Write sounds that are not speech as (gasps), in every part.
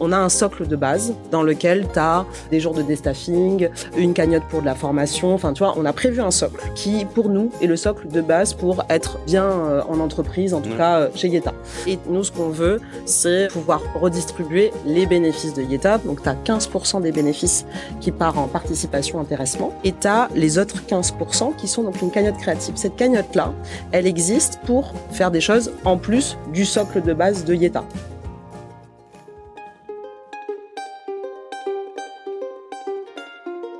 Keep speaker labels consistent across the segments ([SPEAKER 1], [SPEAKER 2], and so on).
[SPEAKER 1] On a un socle de base dans lequel tu as des jours de déstaffing, une cagnotte pour de la formation. Enfin, tu vois, on a prévu un socle qui, pour nous, est le socle de base pour être bien euh, en entreprise, en tout cas euh, chez Yeta. Et nous, ce qu'on veut, c'est pouvoir redistribuer les bénéfices de Yeta. Donc, tu as 15% des bénéfices qui part en participation intéressement et tu as les autres 15% qui sont donc une cagnotte créative. Cette cagnotte-là, elle existe pour faire des choses en plus du socle de base de Yeta.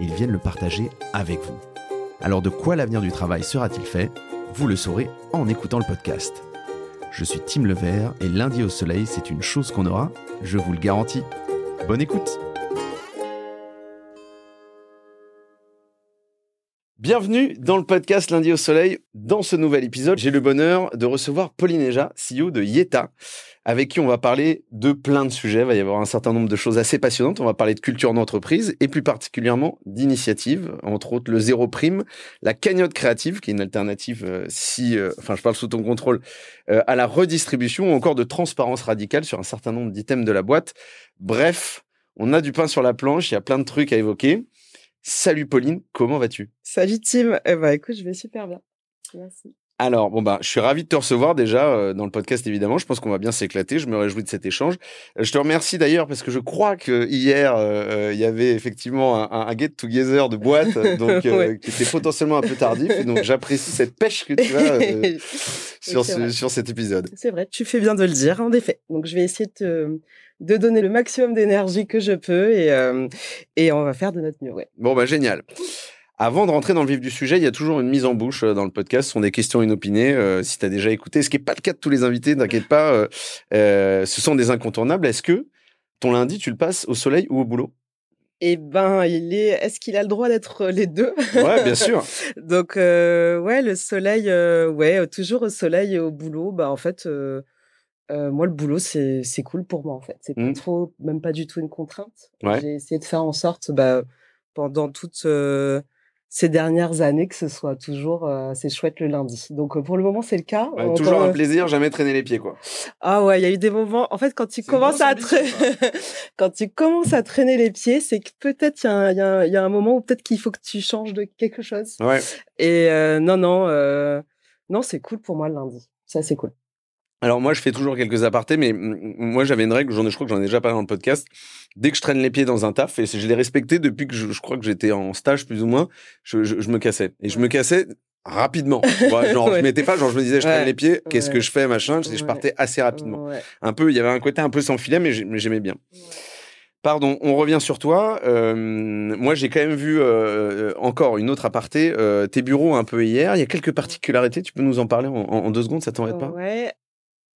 [SPEAKER 2] ils viennent le partager avec vous. Alors de quoi l'avenir du travail sera-t-il fait? Vous le saurez en écoutant le podcast. Je suis Tim Levert et lundi au soleil, c'est une chose qu'on aura, je vous le garantis. Bonne écoute Bienvenue dans le podcast Lundi au Soleil. Dans ce nouvel épisode, j'ai le bonheur de recevoir Pauline Eja, CEO de Yeta, avec qui on va parler de plein de sujets. Il va y avoir un certain nombre de choses assez passionnantes. On va parler de culture d'entreprise et plus particulièrement d'initiatives, entre autres le zéro prime, la cagnotte créative, qui est une alternative, euh, si, euh, enfin je parle sous ton contrôle, euh, à la redistribution ou encore de transparence radicale sur un certain nombre d'items de la boîte. Bref, on a du pain sur la planche, il y a plein de trucs à évoquer. Salut Pauline, comment vas-tu?
[SPEAKER 1] Salut Tim, eh ben, écoute, je vais super bien. Merci.
[SPEAKER 2] Alors, bon, bah, je suis ravi de te recevoir déjà euh, dans le podcast, évidemment. Je pense qu'on va bien s'éclater. Je me réjouis de cet échange. Euh, je te remercie d'ailleurs parce que je crois que hier, euh, il y avait effectivement un, un get-together de boîte (laughs) donc, qui était potentiellement un peu tardif. Et donc, j'apprécie cette pêche que tu as (laughs) sur, ce, sur cet épisode.
[SPEAKER 1] C'est vrai, tu fais bien de le dire, en effet. Donc, je vais essayer de te de donner le maximum d'énergie que je peux et, et on va faire de notre mieux. Ouais.
[SPEAKER 2] Bon, bah génial. Avant de rentrer dans le vif du sujet, il y a toujours une mise en bouche euh, dans le podcast. Ce sont des questions inopinées. Euh, si tu as déjà écouté, ce qui n'est pas le cas de tous les invités, t'inquiète pas, ce sont des incontournables. Est-ce que ton lundi, tu le passes au soleil ou au boulot?
[SPEAKER 1] Eh ben, il est. Est-ce qu'il a le droit d'être les deux?
[SPEAKER 2] Ouais, bien sûr. (laughs)
[SPEAKER 1] Donc, ouais, le soleil, ouais, toujours au soleil et au boulot. Bah, en fait, moi, le boulot, c'est cool pour moi, en fait. C'est pas mmh. trop, même pas du tout une contrainte. J'ai essayé de faire en sorte, bah, pendant toutes ces dernières années, que ce soit toujours assez chouette le lundi. Donc, pour le moment, c'est le cas.
[SPEAKER 2] toujours un plaisir, jamais traîner les pieds, quoi.
[SPEAKER 1] Ah ouais, il y a eu des moments. En fait, quand tu commences à traîner, (laughs) quand tu commences à traîner les pieds, c'est que peut-être il y, a un, y, y a un moment où peut-être qu'il faut que tu changes de quelque chose.
[SPEAKER 2] Ouais.
[SPEAKER 1] Et non, non, non, c'est cool pour moi le lundi. Ça, c'est cool.
[SPEAKER 2] Alors moi, je fais toujours quelques apartés, mais moi j'avais une règle, j'en ai, je crois que j'en ai déjà parlé dans le podcast. Dès que je traîne les pieds dans un taf, et je l'ai respecté depuis que je, crois que j'étais en stage plus ou moins, je, je, me cassais. Et je me cassais rapidement. (laughs) genre, je m'étais pas, genre je me disais, je traîne les pieds, qu'est-ce que je fais, machin. Je, je partais assez rapidement. Un peu, il y avait un côté un peu sans filet, mais j'aimais bien. Pardon, on revient sur toi. Euh, moi, j'ai quand même vu euh, encore une autre aparté, euh, tes bureaux un peu hier. Il y a quelques particularités. Tu peux nous en parler en, en deux secondes, ça t'embête pas?
[SPEAKER 1] Ouais.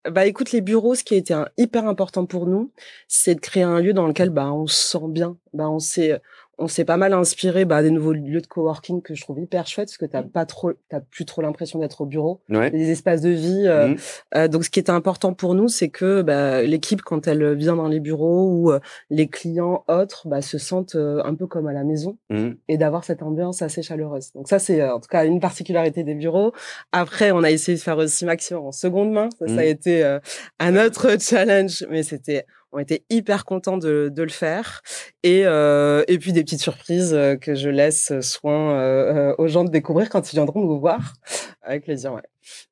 [SPEAKER 1] Bah écoute, les bureaux, ce qui a été hyper important pour nous, c'est de créer un lieu dans lequel bah on se sent bien. Bah on sait on s'est pas mal inspiré bah, des nouveaux lieux de coworking que je trouve hyper chouettes parce que t'as mmh. pas trop, t'as plus trop l'impression d'être au bureau, des espaces de vie. Euh, mmh. euh, donc, ce qui était important pour nous, c'est que bah, l'équipe, quand elle vient dans les bureaux ou euh, les clients autres, bah, se sentent un peu comme à la maison mmh. et d'avoir cette ambiance assez chaleureuse. Donc ça, c'est en tout cas une particularité des bureaux. Après, on a essayé de faire aussi maximum en seconde main. Ça, ça a été un autre challenge, mais c'était on était hyper contents de, de le faire. Et, euh, et puis des petites surprises euh, que je laisse soin euh, aux gens de découvrir quand ils viendront nous voir. Avec plaisir, ouais.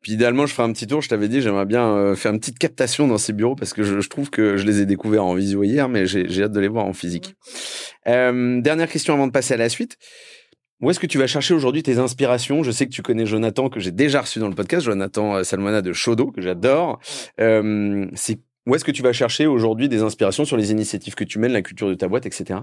[SPEAKER 2] Puis idéalement, je ferai un petit tour. Je t'avais dit, j'aimerais bien faire une petite captation dans ces bureaux parce que je, je trouve que je les ai découverts en visio hier, mais j'ai hâte de les voir en physique. dernière question avant de passer à la suite. Où est-ce que tu vas chercher aujourd'hui tes inspirations? Je sais que tu connais Jonathan, que j'ai déjà reçu dans le podcast, Jonathan Salmona de Shodo, que j'adore. Euh, c'est où est-ce que tu vas chercher aujourd'hui des inspirations sur les initiatives que tu mènes, la culture de ta boîte, etc.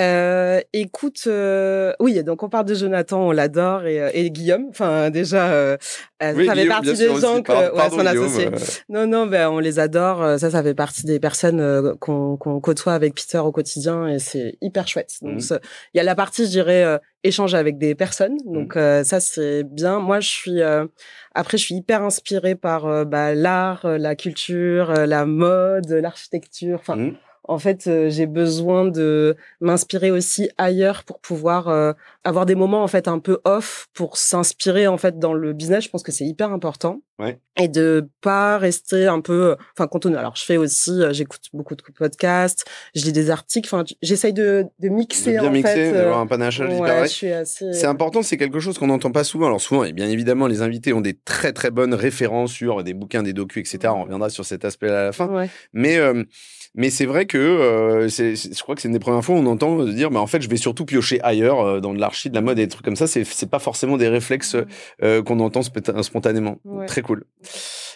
[SPEAKER 1] euh, écoute, euh, oui, donc on parle de Jonathan, on l'adore, et, euh, et Guillaume. Enfin, déjà, euh, ça fait partie des gens que, ouais, son associé. Non, non, ben on les adore. Ça, ça fait partie des personnes qu'on côtoie avec Peter au quotidien, et c'est hyper chouette. Donc, mmh. il y a la partie, je dirais, échanger avec des personnes. Mmh. Donc, ça, c'est bien. Moi, je suis après, je suis hyper inspirée par bah, l'art, la culture, la mode, l'architecture. Enfin. Mmh en fait, euh, j'ai besoin de m'inspirer aussi ailleurs pour pouvoir euh, avoir des moments en fait un peu off pour s'inspirer en fait dans le business. Je pense que c'est hyper important.
[SPEAKER 2] Ouais.
[SPEAKER 1] Et de pas rester un peu, enfin contenu. Alors je fais aussi, euh, j'écoute beaucoup de podcasts, je lis des articles. Enfin, j'essaye de, de mixer
[SPEAKER 2] de bien
[SPEAKER 1] en
[SPEAKER 2] mixer,
[SPEAKER 1] fait.
[SPEAKER 2] d'avoir un panachage
[SPEAKER 1] ouais, assez...
[SPEAKER 2] C'est important, c'est quelque chose qu'on n'entend pas souvent. Alors souvent, et bien évidemment, les invités ont des très très bonnes références sur des bouquins, des docus, etc. On reviendra sur cet aspect-là à la fin.
[SPEAKER 1] Ouais.
[SPEAKER 2] Mais mais c'est vrai que euh, c'est, je crois que c'est une des premières fois où on entend dire, mais en fait, je vais surtout piocher ailleurs euh, dans de de la mode et des trucs comme ça. C'est, pas forcément des réflexes euh, qu'on entend spontanément. Très cool.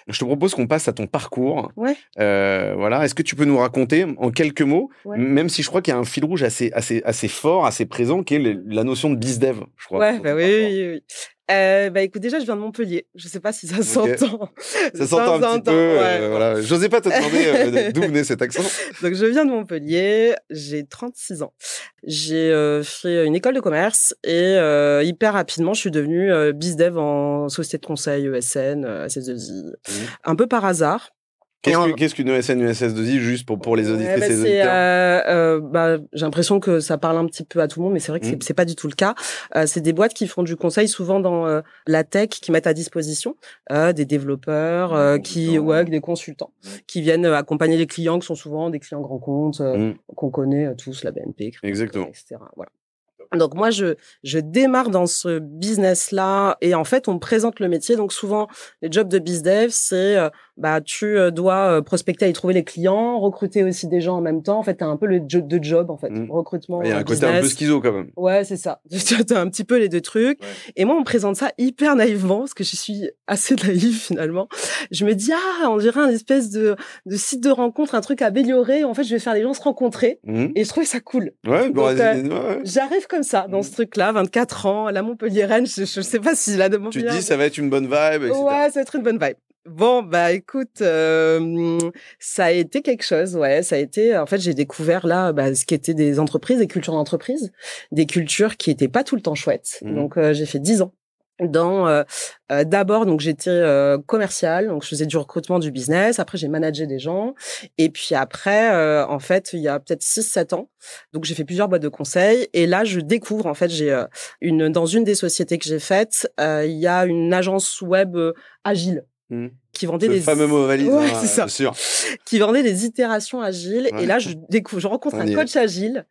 [SPEAKER 2] Je te propose qu'on passe à ton parcours.
[SPEAKER 1] Ouais.
[SPEAKER 2] Euh, voilà. Est-ce que tu peux nous raconter en quelques mots,
[SPEAKER 1] ouais.
[SPEAKER 2] même si je crois qu'il y a un fil rouge assez, assez, assez fort, assez présent, qui est la notion de bizdev, je crois.
[SPEAKER 1] Ouais, bah oui, oui, oui. Euh, bah écoute, déjà, je viens de Montpellier. Je sais pas si ça s'entend.
[SPEAKER 2] Ça s'entend un petit peu. Euh, voilà. J'osais pas te demander euh, d'où (laughs) venait cet accent.
[SPEAKER 1] Donc, je viens de Montpellier. J'ai 36 ans. J'ai euh, fait une école de commerce et euh, hyper rapidement, je suis devenue euh, bizdev en société de conseil, ESN, SS2I. Mmh. Un peu par hasard.
[SPEAKER 2] Qu'est-ce qu'une ESN, une SS2I, juste pour, pour les auditrices ouais, bah, et les auditeurs
[SPEAKER 1] euh, euh, bah, J'ai l'impression que ça parle un petit peu à tout le monde, mais c'est vrai que mmh. c'est pas du tout le cas. Euh, c'est des boîtes qui font du conseil souvent dans euh, la tech, qui mettent à disposition euh, des développeurs, euh, qui, ouais, des consultants, qui viennent accompagner les clients, qui sont souvent des clients grands comptes, mmh. qu'on connaît tous, la BNP,
[SPEAKER 2] Exactement.
[SPEAKER 1] etc. Voilà. Donc moi, je, je démarre dans ce business-là et en fait, on me présente le métier. Donc souvent, les jobs de bizdev, c'est euh, bah tu euh, dois euh, prospecter et trouver les clients, recruter aussi des gens en même temps. En fait, t'as un peu le job de job en fait, mmh. recrutement.
[SPEAKER 2] Il y a un côté un peu schizo quand même.
[SPEAKER 1] Ouais, c'est ça. (laughs) t'as un petit peu les deux trucs. Ouais. Et moi, on me présente ça hyper naïvement parce que je suis assez (laughs) naïve finalement. Je me dis ah, on dirait un espèce de, de site de rencontre, un truc à améliorer. En fait, je vais faire les gens se rencontrer
[SPEAKER 2] mmh.
[SPEAKER 1] et je trouvais ça cool.
[SPEAKER 2] Ouais,
[SPEAKER 1] Donc,
[SPEAKER 2] ouais, ouais.
[SPEAKER 1] J'arrive comme ça dans ce truc-là, 24 ans, la Montpellier-Rennes. Je, je sais pas si la de
[SPEAKER 2] Tu te dis ça va être une bonne vibe. Etc.
[SPEAKER 1] Ouais, ça va être une bonne vibe. Bon, bah écoute, euh, ça a été quelque chose, ouais. Ça a été, en fait, j'ai découvert là bah, ce qui était des entreprises, des cultures d'entreprise, des cultures qui étaient pas tout le temps chouettes. Mmh. Donc, euh, j'ai fait 10 ans dans euh, euh, d'abord donc j'étais euh, commercial donc je faisais du recrutement du business après j'ai managé des gens et puis après euh, en fait il y a peut-être 6 7 ans donc j'ai fait plusieurs boîtes de conseil et là je découvre en fait j'ai une dans une des sociétés que j'ai faites il y a une agence web agile
[SPEAKER 2] Mmh.
[SPEAKER 1] qui vendait
[SPEAKER 2] Le
[SPEAKER 1] des
[SPEAKER 2] fameux mot valise,
[SPEAKER 1] ouais,
[SPEAKER 2] hein,
[SPEAKER 1] ça.
[SPEAKER 2] sûr.
[SPEAKER 1] qui vendait des itérations agiles
[SPEAKER 2] Ouais.
[SPEAKER 1] et là je découvre je rencontre
[SPEAKER 2] On
[SPEAKER 1] un coach agile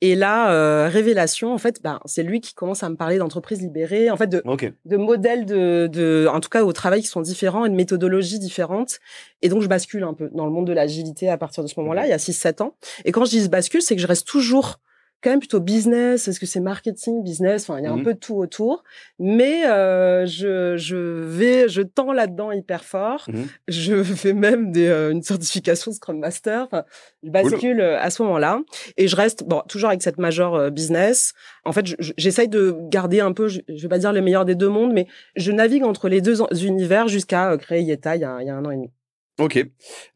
[SPEAKER 1] et là euh, révélation en fait ben c'est lui qui commence à me parler d'entreprises libérées en fait de de modèles de, de, en tout cas au travail qui sont différents et de méthodologies différentes. Et donc, je bascule un peu dans le monde de l'agilité à partir de ce moment-là, il y a 6-7 ans. Et quand je dis bascule, c'est que je reste toujours quand même plutôt business. Est-ce que c'est marketing, business? Enfin, il y a un
[SPEAKER 2] Mhm.
[SPEAKER 1] peu de tout autour. Mais euh, je, je vais, je tends là-dedans hyper fort.
[SPEAKER 2] Mhm.
[SPEAKER 1] Je fais même des, euh, une certification Scrum Master. Enfin, je bascule euh, à ce moment-là. Et je reste, bon, toujours avec cette major euh, business. En fait, je- je- j'essaye de garder un peu, je, je vais pas dire le meilleur des deux mondes, mais je navigue entre les deux univers jusqu'à créer Yeta il y, a, il y a un an et demi.
[SPEAKER 2] Ok.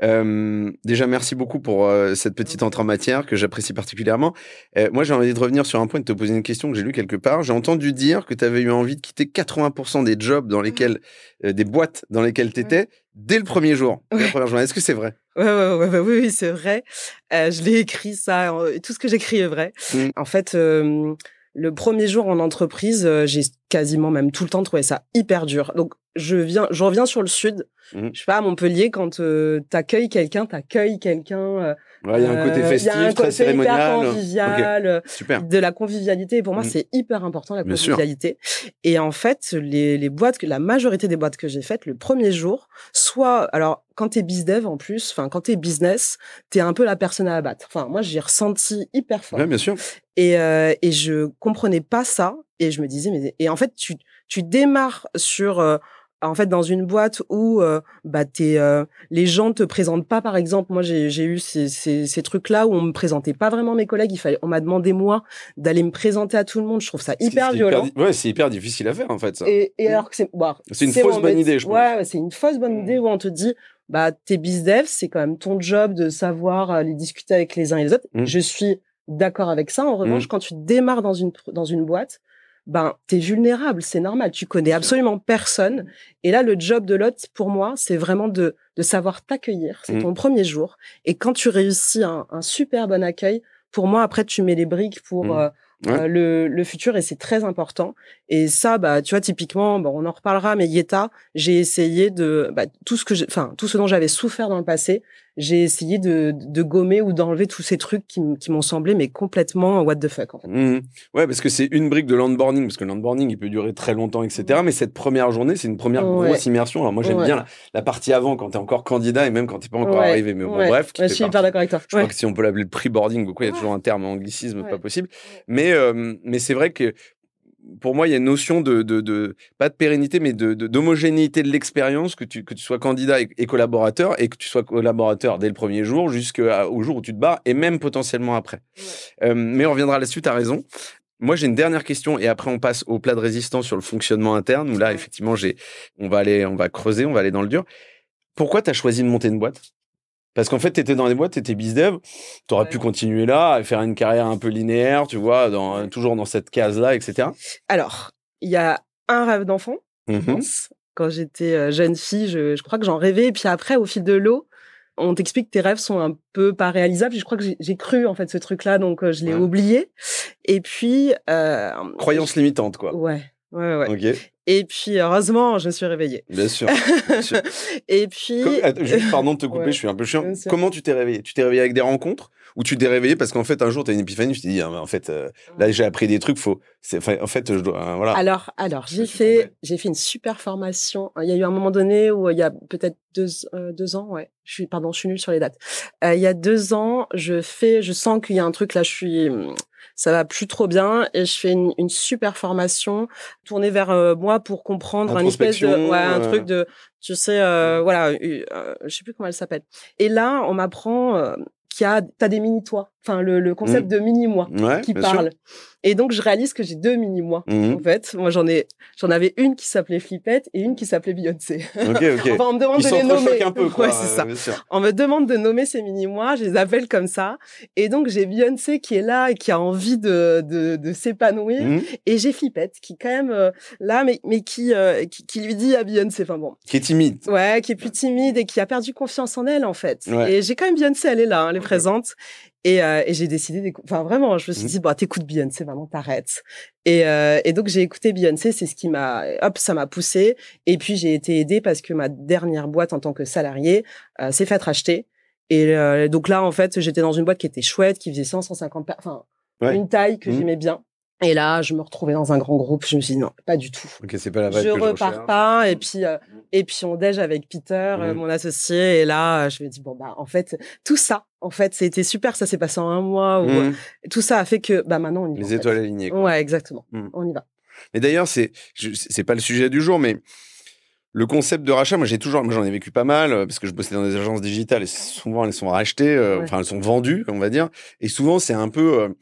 [SPEAKER 2] Euh, déjà, merci beaucoup pour euh, cette petite entrée en matière que j'apprécie particulièrement. Euh, moi, j'ai envie de revenir sur un point et de te poser une question que j'ai lue quelque part. J'ai entendu dire que tu avais eu envie de quitter 80% des jobs dans lesquels, euh, des boîtes dans lesquelles tu étais, dès le premier jour. la
[SPEAKER 1] Ouais.
[SPEAKER 2] première journée. Est-ce que c'est vrai?
[SPEAKER 1] Ouais, ouais, oui, oui, c'est vrai. Je l'ai écrit ça. Tout ce que j'écris est vrai.
[SPEAKER 2] Mm.
[SPEAKER 1] En fait, le premier jour en entreprise, j'ai quasiment même tout le temps trouvé ça hyper dur. Donc, je viens, je reviens sur le sud.
[SPEAKER 2] Mhm.
[SPEAKER 1] Je sais pas, à Montpellier, quand euh, t'accueilles quelqu'un, t'accueilles quelqu'un. euh,
[SPEAKER 2] Ouais, Il y a un côté
[SPEAKER 1] euh,
[SPEAKER 2] festif,
[SPEAKER 1] il y a un
[SPEAKER 2] très
[SPEAKER 1] côté
[SPEAKER 2] cérémonial.
[SPEAKER 1] hyper convivial, euh,
[SPEAKER 2] Super.
[SPEAKER 1] de la convivialité. Et pour moi,
[SPEAKER 2] Mm.
[SPEAKER 1] c'est hyper important la convivialité. Et en fait, les, les boîtes, que la majorité des boîtes que j'ai faites, le premier jour, soit, alors, quand t'es bizdev en plus, enfin, quand t'es business, t'es un peu la personne à abattre. Enfin, moi, j'ai ressenti hyper fort.
[SPEAKER 2] Ouais, bien sûr.
[SPEAKER 1] Et, euh, et je comprenais pas ça. Et je me disais, mais, et en fait, tu, tu démarres sur, euh, en fait dans une boîte où euh, bah t'es euh, les gens te présentent pas par exemple moi j'ai j'ai eu ces, ces, ces trucs là où on me présentait pas vraiment mes collègues il fallait on m'a demandé moi d'aller me présenter à tout le monde je trouve ça hyper violent
[SPEAKER 2] ouais, c'est hyper difficile à faire en fait ça.
[SPEAKER 1] et, et alors que c'est bah,
[SPEAKER 2] C'est une fausse bonne idée, je pense.
[SPEAKER 1] ouais ouais, c'est une fausse bonne
[SPEAKER 2] Mm.
[SPEAKER 1] idée où on te dit bah t'es bizdev c'est quand même ton job de savoir euh, les discuter avec les uns et les autres
[SPEAKER 2] Mm.
[SPEAKER 1] je suis d'accord avec ça en revanche quand tu démarres dans une dans une boîte ben t'es vulnérable, c'est normal. Tu connais absolument personne. Et là, le job de l'autre, pour moi, c'est vraiment de de savoir t'accueillir. C'est
[SPEAKER 2] Mm.
[SPEAKER 1] ton premier jour. Et quand tu réussis un, un super bon accueil, pour moi, après, tu mets les briques pour
[SPEAKER 2] Mm.
[SPEAKER 1] euh,
[SPEAKER 2] Ouais.
[SPEAKER 1] euh, le, le futur et c'est très important. Et ça, bah, tu vois, typiquement, bon, on en reparlera, mais Yeta, j'ai essayé de, bah, tout ce que, enfin, tout ce dont j'avais souffert dans le passé, j'ai essayé de, de gommer ou d'enlever tous ces trucs qui, m'ont semblé mais complètement what the fuck en fait.
[SPEAKER 2] Mhm. Ouais, parce que c'est une brique de l'onboarding, parce que l'onboarding, il peut durer très longtemps, etc. Mais cette première journée, c'est une première
[SPEAKER 1] Ouais.
[SPEAKER 2] grosse immersion. Alors moi, j'aime
[SPEAKER 1] Ouais.
[SPEAKER 2] bien la, la partie avant, quand t'es encore candidat et même quand t'es pas encore
[SPEAKER 1] Ouais,
[SPEAKER 2] arrivé. Mais bon, bref,
[SPEAKER 1] je suis hyper d'accord avec toi.
[SPEAKER 2] Je crois que si on peut l'appeler le pre-boarding ou quoi, il y a toujours un terme en anglicisme pas possible. Mais, euh, mais c'est vrai que pour moi, il y a une notion de, de, de pas de pérennité, mais de, de- d'homogénéité de l'expérience, que tu, que tu sois candidat et, et collaborateur, et que tu sois collaborateur dès le premier jour jusqu'au jour où tu te barres, et même potentiellement après. Euh, mais on reviendra là-dessus, tu as raison. Moi, j'ai une dernière question, et après on passe au plat de résistance sur le fonctionnement interne, où là, effectivement, j'ai, on va aller, on va creuser, on va aller dans le dur. Pourquoi tu as choisi de monter une boîte? Parce qu'en fait, tu étais dans les boîtes, tu étais bizdev, tu aurais
[SPEAKER 1] Ouais.
[SPEAKER 2] pu continuer là, et faire une carrière un peu linéaire, tu vois, dans, toujours dans cette case-là, etc.
[SPEAKER 1] Alors, il y a un rêve d'enfant, pense. Quand j'étais euh, jeune fille, je, je crois que j'en rêvais. Et puis après, au fil de l'eau, on t'explique que tes rêves sont un peu pas réalisables. Je crois que j'ai- cru en fait ce truc-là, donc euh, je l'ai
[SPEAKER 2] Ouais.
[SPEAKER 1] oublié. Et puis, euh,
[SPEAKER 2] Croyance limitante, quoi.
[SPEAKER 1] Ouais, ouais, ouais. Et puis, heureusement, je me suis réveillée.
[SPEAKER 2] bien sûr. bien sûr. (laughs)
[SPEAKER 1] Et puis,
[SPEAKER 2] attends, juste, pardon de te couper,
[SPEAKER 1] Ouais,
[SPEAKER 2] je suis un peu chiant. Comment tu t'es réveillé Tu t'es réveillé avec des rencontres ou tu t'es réveillé parce qu'en fait un jour tu as une épiphanie, tu t'es dit ah, en fait euh, là j'ai appris des trucs, faut en fait je dois euh, voilà.
[SPEAKER 1] Alors, alors, j'ai fait, j'ai fait une super formation. Il y a eu un moment donné où il y a peut-être deux, euh, deux ans, ouais. Je suis, pardon, je suis nulle sur les dates. Il y a deux ans, je fais, je sens qu'il y a un truc là, je suis, ça va plus trop bien et je fais une, une super formation tournée vers euh, moi pour comprendre un espèce de, ouais, un
[SPEAKER 2] euh.
[SPEAKER 1] truc de, tu sais, euh, voilà, euh, euh, je sais plus comment elle s'appelle. Et là, on m'apprend y a, t'as des mini toi, enfin le, le concept de mini moi
[SPEAKER 2] ouais,
[SPEAKER 1] qui
[SPEAKER 2] sûr.
[SPEAKER 1] parle. Et donc, je réalise que j'ai deux mini-moi,
[SPEAKER 2] Mhm.
[SPEAKER 1] en fait. Moi, j'en ai, j'en avais une qui s'appelait Flippette et une qui s'appelait Beyoncé.
[SPEAKER 2] Ok ok. (laughs)
[SPEAKER 1] enfin, on me demande
[SPEAKER 2] Ils
[SPEAKER 1] de les nommer.
[SPEAKER 2] un peu quoi.
[SPEAKER 1] Ouais, c'est ça.
[SPEAKER 2] euh.
[SPEAKER 1] On me demande de nommer ces mini-moi, je les appelle comme ça. Et donc, j'ai Beyoncé qui est là et qui a envie de, de, de s'épanouir.
[SPEAKER 2] Mhm.
[SPEAKER 1] Et j'ai Flippette qui, quand même, euh, là, mais, mais qui, euh, qui, qui lui dit à Beyoncé, enfin bon,
[SPEAKER 2] Qui est timide.
[SPEAKER 1] Ouais, qui est plus timide et qui a perdu confiance en elle en fait.
[SPEAKER 2] Ouais.
[SPEAKER 1] Et j'ai quand même Beyoncé, elle est là, hein,
[SPEAKER 2] Ok.
[SPEAKER 1] Présente. Et, euh, et j'ai décidé, enfin vraiment, je me suis
[SPEAKER 2] Mhm.
[SPEAKER 1] dit, bon, t'écoutes Beyoncé, vraiment, t'arrêtes. Et, euh, et donc j'ai écouté Beyoncé, c'est ce qui m'a, hop, ça m'a poussé. Et puis j'ai été aidée parce que ma dernière boîte en tant que salarié euh, s'est faite racheter. Et donc là, en fait, j'étais dans une boîte qui était chouette, qui faisait 100, 150, per- enfin
[SPEAKER 2] Ouais.
[SPEAKER 1] une taille que
[SPEAKER 2] Mhm.
[SPEAKER 1] j'aimais bien. Et là, je me retrouvais dans un grand groupe. Je me suis dit non, pas du tout
[SPEAKER 2] Ok c'est pas la vibe
[SPEAKER 1] je
[SPEAKER 2] que
[SPEAKER 1] repars pas et puis euh, et puis on déj avec Peter euh,
[SPEAKER 2] Mhm.
[SPEAKER 1] mon associé et là euh, je me dis bon bah en fait tout ça en fait c'était super ça s'est passé en un mois où,
[SPEAKER 2] Mhm.
[SPEAKER 1] tout ça a fait que bah maintenant on y va en
[SPEAKER 2] Les
[SPEAKER 1] fait.
[SPEAKER 2] étoiles alignées. quoi.
[SPEAKER 1] ouais exactement on y va
[SPEAKER 2] Mais d'ailleurs, c'est c'est pas le sujet du jour, mais le concept de rachat, moi j'ai toujours, moi j'en ai vécu pas mal parce que je bossais dans des agences digitales et souvent elles sont rachetées, euh,
[SPEAKER 1] Ouais.
[SPEAKER 2] enfin elles sont vendues, on va dire, et souvent c'est un peu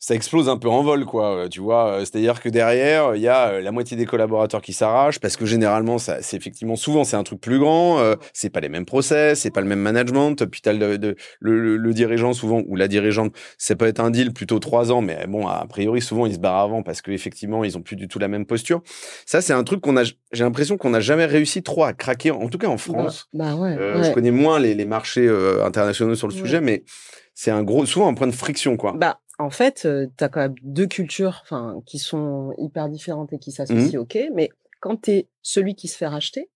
[SPEAKER 2] ça explose un peu en vol, quoi. euh, Tu vois, Euh, c'est-à-dire que derrière, il y a euh, la moitié des collaborateurs qui s'arrachent parce que généralement, ça, c'est effectivement souvent c'est un truc plus grand. euh, c'est pas les mêmes process, c'est pas le même management. Puis t'as le, le, le, le dirigeant souvent ou la dirigeante, ça peut être un deal plutôt trois ans, mais bon, a priori souvent ils se barrent avant parce que effectivement ils ont plus du tout la même posture. Ça, c'est un truc qu'on a. J'ai l'impression qu'on n'a jamais réussi trop à craquer, en tout cas en France.
[SPEAKER 1] bah, bah ouais,
[SPEAKER 2] Euh,
[SPEAKER 1] ouais.
[SPEAKER 2] Je connais moins les, les marchés euh, internationaux sur le
[SPEAKER 1] Ouais.
[SPEAKER 2] sujet, mais c'est un gros, souvent un point de friction, quoi.
[SPEAKER 1] bah en fait euh, t'as quand même deux cultures enfin qui sont hyper différentes et qui s'associent
[SPEAKER 2] Mhm.
[SPEAKER 1] ok mais quand t'es celui qui se fait racheter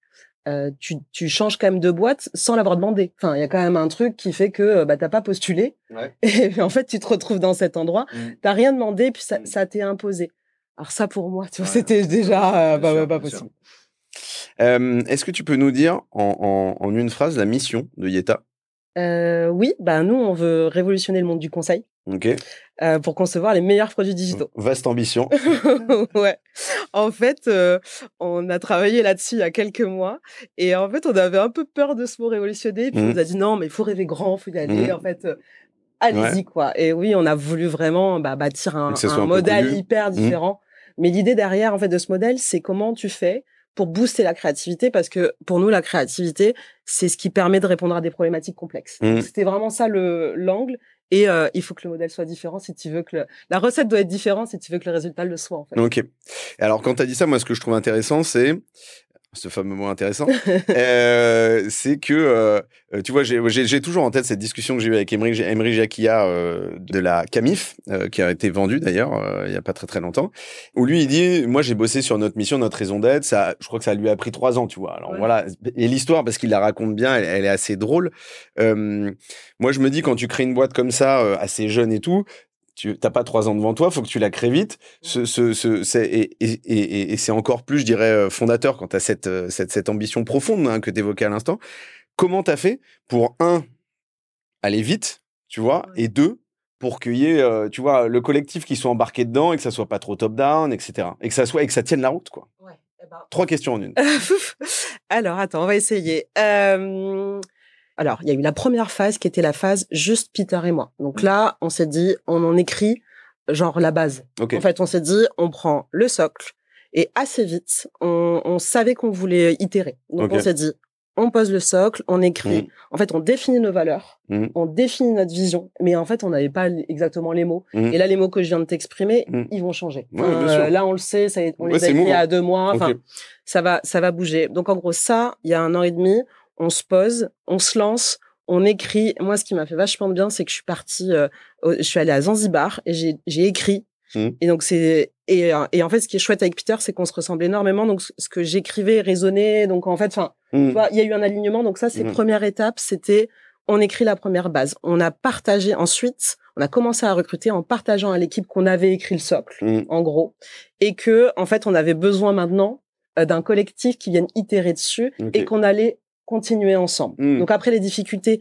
[SPEAKER 1] euh, tu, tu changes quand même de boîte sans l'avoir demandé. Enfin, il y a quand même un truc qui fait que bah t'as pas postulé
[SPEAKER 2] Ouais. (laughs)
[SPEAKER 1] et puis, en fait tu te retrouves dans cet endroit.
[SPEAKER 2] Mhm.
[SPEAKER 1] T'as rien demandé puis ça,
[SPEAKER 2] Mm.
[SPEAKER 1] ça t'est imposé. Alors ça pour moi, tu
[SPEAKER 2] Ouais.
[SPEAKER 1] c'était déjà euh, bah,
[SPEAKER 2] sûr,
[SPEAKER 1] pas possible.
[SPEAKER 2] Euh, Est-ce que tu peux nous dire en, en, en une phrase la mission de Yeta?
[SPEAKER 1] Oui, bah nous on veut révolutionner le monde du conseil.
[SPEAKER 2] Ok.
[SPEAKER 1] euh, pour concevoir les meilleurs produits digitaux.
[SPEAKER 2] Vaste ambition. (laughs)
[SPEAKER 1] ouais. En fait, euh, on a travaillé là-dessus il y a quelques mois et en fait, on avait un peu peur de ce mot révolutionner. Puis on nous a dit non, mais il faut rêver grand, faut y aller.
[SPEAKER 2] Mhm.
[SPEAKER 1] En fait, euh, allez-y quoi. Et oui, on a voulu vraiment bah, bâtir un, modèle hyper
[SPEAKER 2] Mhm.
[SPEAKER 1] différent. Mais l'idée derrière en fait de ce modèle, c'est comment tu fais pour booster la créativité parce que pour nous la créativité c'est ce qui permet de répondre à des problématiques complexes. C'était vraiment ça le l'angle et euh, il faut que le modèle soit différent si tu veux que la recette doit être différente si tu veux que le résultat le soit en fait.
[SPEAKER 2] Ok. Alors, quand tu as dit ça, moi, ce que je trouve intéressant, c'est ce fameux mot intéressant, (laughs) euh, c'est que, euh, tu vois, j'ai- toujours en tête cette discussion que j'ai eue avec Emery, Emery Jacquia euh, de la Camif, euh, qui a été vendue d'ailleurs euh, il y a pas très très longtemps, où lui il dit, moi j'ai bossé sur notre mission, notre raison d'être, ça, je crois que ça lui a pris trois ans, tu vois. Alors
[SPEAKER 1] Ouais.
[SPEAKER 2] voilà, et l'histoire parce qu'il la raconte bien, elle, elle est assez drôle. Euh, moi je me dis quand tu crées une boîte comme ça, euh, assez jeune et tout. Tu t'as pas trois ans devant toi, faut que tu la crées vite. Ce, ce, ce, c'est- et et, et, et c'est encore plus, je dirais, euh, fondateur quand tu as cette, euh, cette, cette ambition profonde hein, que tu évoquais à l'instant. Comment tu as fait pour, un, aller vite, tu vois, et deux, pour qu'il y ait, euh, tu vois, le collectif qui soit embarqué dedans et que ça soit pas trop top-down, etc. Et que ça soit et que ça tienne la route, quoi.
[SPEAKER 1] Ouais. eh ben,
[SPEAKER 2] Trois questions en une. (laughs)
[SPEAKER 1] Alors, attends, on va essayer. Euh, Alors, il y a eu la première phase qui était la phase juste Peter et moi. Donc là, on s'est dit, on en écrit genre la base. En fait, on s'est dit, on prend le socle et assez vite, on, on savait qu'on voulait itérer. Donc on s'est dit, on pose le socle, on écrit.
[SPEAKER 2] Mhm.
[SPEAKER 1] En fait, on définit nos valeurs,
[SPEAKER 2] Mhm.
[SPEAKER 1] on définit notre vision, mais en fait, on n'avait pas exactement les mots. Et là, les mots que je viens de t'exprimer, ils vont changer.
[SPEAKER 2] Ouais, sûr.
[SPEAKER 1] là, on le sait, ça, on
[SPEAKER 2] Ouais,
[SPEAKER 1] les a écrits
[SPEAKER 2] mouvant.
[SPEAKER 1] à deux mois. Enfin, ça va, ça va bouger. Donc en gros, ça, il y a un an et demi, on se pose, on se lance, on écrit. Moi, ce qui m'a fait vachement de bien, c'est que je suis partie, euh, au- je suis allée à Zanzibar et j'ai, écrit.
[SPEAKER 2] Mhm.
[SPEAKER 1] Et donc c'est et, euh, et en fait, ce qui est chouette avec Peter, c'est qu'on se ressemble énormément. Donc ce que j'écrivais résonnait. Donc en fait, enfin, tu vois, il y a eu un alignement. Donc ça, c'est
[SPEAKER 2] Mhm.
[SPEAKER 1] première étape. C'était on écrit la première base. On a partagé ensuite. On a commencé à recruter en partageant à l'équipe qu'on avait écrit le socle
[SPEAKER 2] Mhm.
[SPEAKER 1] en gros, et que en fait on avait besoin maintenant euh, d'un collectif qui vienne itérer dessus et qu'on allait continuer ensemble.
[SPEAKER 2] Mm.
[SPEAKER 1] Donc après les difficultés,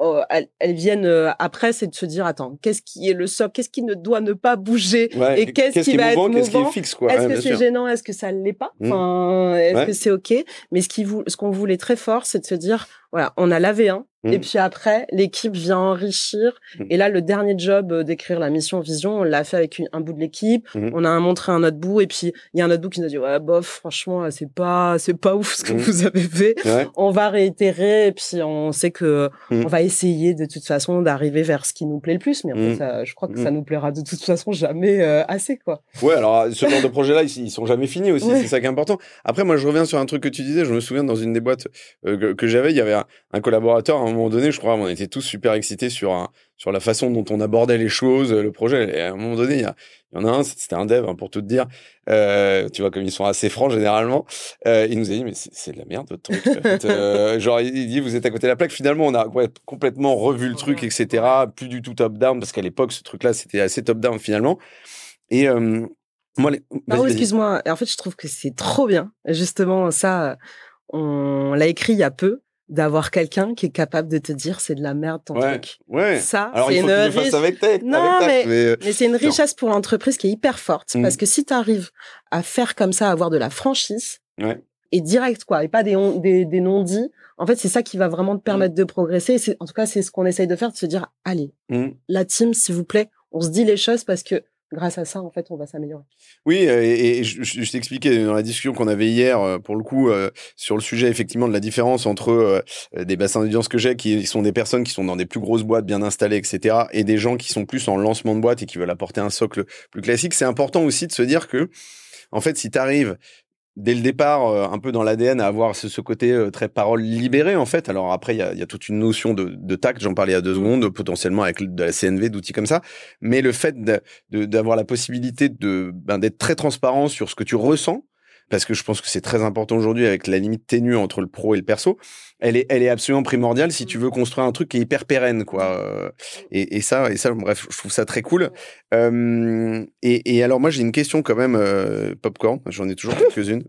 [SPEAKER 1] euh, elles, elles viennent euh, après, c'est de se dire attends, qu'est-ce qui est le socle, qu'est-ce qui ne doit ne pas bouger?
[SPEAKER 2] Ouais,
[SPEAKER 1] et qu'est-ce qui va être
[SPEAKER 2] mouvant, qu'est-ce qui est
[SPEAKER 1] mouvant?
[SPEAKER 2] fixe, quoi?
[SPEAKER 1] Est-ce
[SPEAKER 2] Ouais,
[SPEAKER 1] que c'est gênant? Est-ce que ça l'est pas?
[SPEAKER 2] Mm.
[SPEAKER 1] Enfin, est-ce
[SPEAKER 2] Ouais.
[SPEAKER 1] que c'est ok? Mais ce qu'on voulait très fort, c'est de se dire voilà, on a la V1
[SPEAKER 2] Mm.
[SPEAKER 1] et puis après l'équipe vient enrichir.
[SPEAKER 2] Mm.
[SPEAKER 1] Et là, le dernier job euh, d'écrire la mission vision, on l'a fait avec une- un bout de l'équipe.
[SPEAKER 2] Mhm.
[SPEAKER 1] On a montré un autre bout et puis il y a un autre bout qui nous a dit ouais bof, franchement c'est pas c'est pas ouf ce que vous avez fait.
[SPEAKER 2] Ouais.
[SPEAKER 1] On va réitérer et puis on sait que on va essayer de toute façon d'arriver vers ce qui nous plaît le plus. Mais en fait, ça, je crois que ça nous plaira de toute façon jamais euh, assez quoi.
[SPEAKER 2] Ouais, alors ce genre de projet-là, ils, ils sont jamais finis aussi,
[SPEAKER 1] Ouais.
[SPEAKER 2] c'est ça qui est important. Après, moi, je reviens sur un truc que tu disais. Je me souviens dans une des boîtes euh, que, que j'avais, il y avait un, un collaborateur à un moment donné. Je crois, on était tous super excités sur un, sur la façon dont on abordait les choses, le projet. Et à un moment donné, il y, a- il y en a un, c'était un dev, hein, pour tout te dire. Euh, tu vois, comme ils sont assez francs généralement, euh, il nous a dit mais c'est c'est de la merde votre truc. en fait. (laughs) Euh, genre, il dit vous êtes à côté de la plaque. Finalement, on a ouais, complètement revu le truc, etc. Plus du tout top down parce qu'à l'époque, ce truc-là, c'était assez top down finalement. Et euh, moi, les...
[SPEAKER 1] excuse-moi. En fait, je trouve que c'est trop bien. Justement, ça, on l'a écrit il y a peu d'avoir quelqu'un qui est capable de te dire c'est de la merde ton
[SPEAKER 2] Ouais,
[SPEAKER 1] truc.
[SPEAKER 2] ouais.
[SPEAKER 1] Ça, c'est une riche-
[SPEAKER 2] avec tact.
[SPEAKER 1] Non,
[SPEAKER 2] avec
[SPEAKER 1] mais-
[SPEAKER 2] euh,
[SPEAKER 1] Mais c'est une
[SPEAKER 2] Non.
[SPEAKER 1] richesse pour l'entreprise qui est hyper forte.
[SPEAKER 2] Mm.
[SPEAKER 1] Parce que si tu arrives à faire comme ça, à avoir de la franchise,
[SPEAKER 2] Ouais.
[SPEAKER 1] et direct, quoi, et pas des, on- des, des non-dits, en fait, c'est ça qui va vraiment te
[SPEAKER 2] Mm.
[SPEAKER 1] permettre de progresser. C'est- En tout cas, c'est ce qu'on essaye de faire, de se dire, allez,
[SPEAKER 2] mm.
[SPEAKER 1] la team, s'il vous plaît, on se dit les choses parce que grâce à ça, en fait, on va s'améliorer.
[SPEAKER 2] Oui, euh, et, je, t'expliquais dans la discussion qu'on avait hier, euh, pour le coup, euh, sur le sujet effectivement de la différence entre des bassins d'audience que j'ai, qui sont des personnes qui sont dans des plus grosses boîtes bien installées, etc., et des gens qui sont plus en lancement de boîte et qui veulent apporter un socle plus classique. C'est important aussi de se dire que, en fait, si tu arrives dès le départ, euh, un peu dans l'ADN, à avoir ce, ce côté euh, très parole libérée, en fait. Alors après, il y a, toute une notion de, tact, j'en parlais il y a deux secondes, potentiellement avec de la CNV, d'outils comme ça. Mais le fait d'avoir la possibilité de ben, d'être très transparent sur ce que tu ressens, parce que je pense que c'est très important aujourd'hui avec la limite ténue entre le pro et le perso, elle est, absolument primordiale si tu veux construire un truc qui est hyper pérenne, quoi. Euh, Et, et ça, et ça, bref, je trouve ça très cool. Euh, et, et alors moi, j'ai une question quand même, euh, popcorn. J'en ai toujours quelques-unes.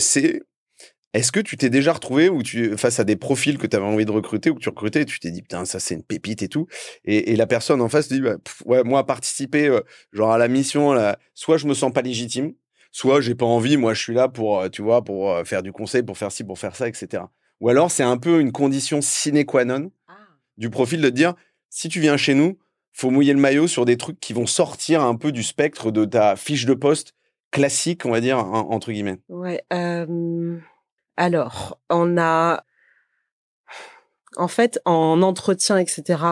[SPEAKER 2] C'est Est-ce que tu t'es déjà retrouvé ou tu face à des profils que tu avais envie de recruter ou que tu recrutais, tu t'es dit putain ça c'est une pépite et tout, et, la personne en face dit bah, ouais moi participer genre à la mission soit je me sens pas légitime, soit j'ai pas envie, moi je suis là pour euh, tu vois pour euh, faire du conseil, pour faire ci, pour faire ça, etc. Ou alors c'est un peu une condition sine qua non ah. du profil de te dire si tu viens chez nous, faut mouiller le maillot sur des trucs qui vont sortir un peu du spectre de ta fiche de poste classique, on va dire entre guillemets.
[SPEAKER 1] Ouais. Alors, on a, en fait, en entretien, etc.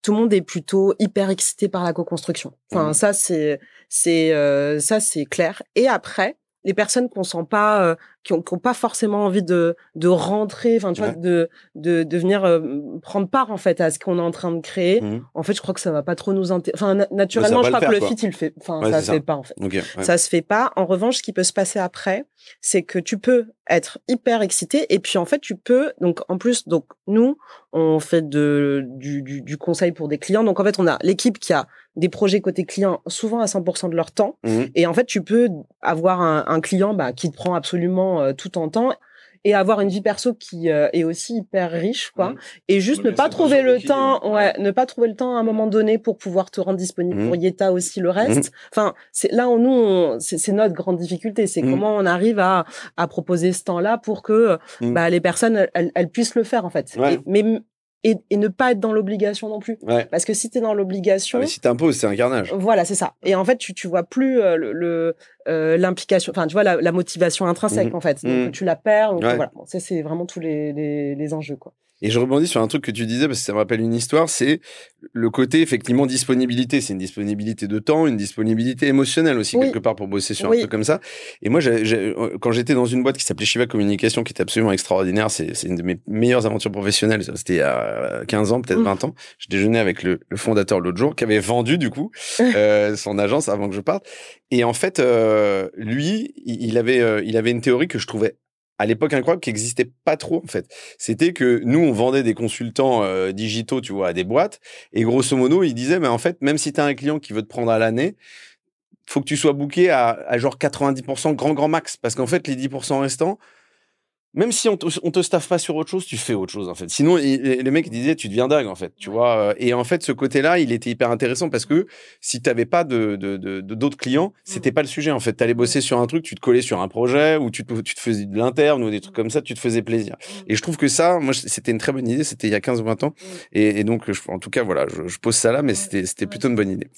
[SPEAKER 1] Tout le monde est plutôt hyper excité par la co-construction. Enfin, mmh. ça c'est c'est euh, ça c'est clair. Et après, les personnes qu'on sent pas euh, qui ont, pas forcément envie de de rentrer enfin tu vois de de de venir euh, prendre part en fait à ce qu'on est en train de créer mmh. en fait je crois que ça va pas trop nous intéresser enfin naturellement je crois que le fit il fait enfin ça se fait pas en fait. Ça se fait pas. En revanche ce qui peut se passer après c'est que tu peux être hyper excité et puis en fait tu peux donc en plus donc nous on fait de du, du, du conseil pour des clients. Donc en fait on a l'équipe qui a des projets côté client souvent à 100% de leur temps. Mmh. et en fait tu peux avoir un, un client bah, qui te prend absolument euh, tout en temps et avoir une vie perso qui euh, est aussi hyper riche quoi. Mmh. et juste ne pas trouver le temps ouais ne pas trouver le temps à un moment donné pour pouvoir te rendre disponible pour mmh. Yeta aussi le reste. Enfin c'est là où nous c'est notre grande difficulté. C'est comment on arrive à à proposer ce temps là pour que bah les personnes elles, puissent le faire en fait. Mais et, et, ne pas être dans l'obligation non plus. Parce que si tu es dans l'obligation...
[SPEAKER 2] Ah, si t'imposes, c'est un carnage.
[SPEAKER 1] Voilà, c'est ça. Et en fait, tu, tu vois plus euh, le euh, l'implication, enfin, tu vois, la, la motivation intrinsèque, mmh. en fait. Donc, mmh. tu la perds. Donc, voilà. Bon, ça, c'est vraiment tous les, les, les enjeux, quoi.
[SPEAKER 2] Et je rebondis sur un truc que tu disais parce que ça me rappelle une histoire, c'est le côté effectivement disponibilité. C'est une disponibilité de temps, une disponibilité émotionnelle aussi quelque part pour bosser sur un truc comme ça. Et moi, quand j'étais dans une boîte qui s'appelait Shiva Communication, qui était absolument extraordinaire, c'est une de mes meilleures aventures professionnelles. C'était il y a 15 ans, peut-être 20 ans. Je déjeunais avec le, le fondateur l'autre jour, qui avait vendu du coup (laughs) euh, son agence avant que je parte. Et en fait, euh, lui, il avait, euh, il avait une théorie que je trouvais à l'époque incroyable qui existait pas trop en fait. C'était que nous on vendait des consultants euh, digitaux, tu vois, à des boîtes et grosso modo, il disait mais en fait, même si tu as un client qui veut te prendre à l'année, faut que tu sois booké à, à genre 90% grand grand max parce qu'en fait les 10% restants même si on te, on te staffe pas sur autre chose, tu fais autre chose en fait. Sinon, les mecs disaient tu deviens dingue en fait, tu vois. Euh, et en fait, ce côté-là, il était hyper intéressant parce que si t'avais pas de d'autres de, de, clients, c'était pas le sujet en fait. T'allais bosser sur un truc, tu te collais sur un projet ou tu te, tu te faisais de l'interne ou des trucs comme ça, tu te faisais plaisir. Et je trouve que ça, moi, c'était une très bonne idée. C'était il y a 15 ou 20 ans. Et, et donc, en tout cas, voilà, je, je pose ça là, mais c'était c'était plutôt une bonne idée.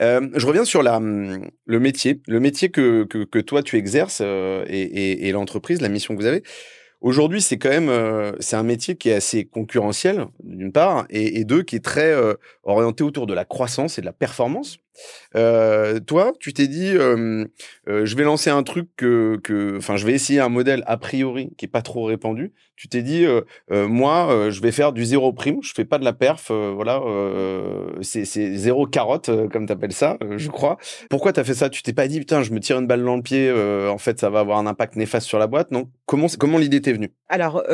[SPEAKER 2] Euh, je reviens sur le métier, le métier que, toi tu exerces euh, et, l'entreprise, la mission que vous avez. Aujourd'hui, c'est quand même euh, c'est un métier qui est assez concurrentiel d'une part et, deux qui est très orienté autour de la croissance et de la performance. Euh, toi, tu t'es dit, euh, euh, je vais lancer un truc que, que, enfin, je vais essayer un modèle a priori qui est pas trop répandu. Tu t'es dit, moi, je vais faire du zéro prime, je fais pas de la perf, voilà, c'est zéro carotte comme t'appelles ça, je crois. Pourquoi t'as fait ça? Tu t'es pas dit, putain, je me tire une balle dans le pied, en fait, ça va avoir un impact néfaste sur la boîte, non Comment, comment l'idée t'est venue?
[SPEAKER 1] Alors.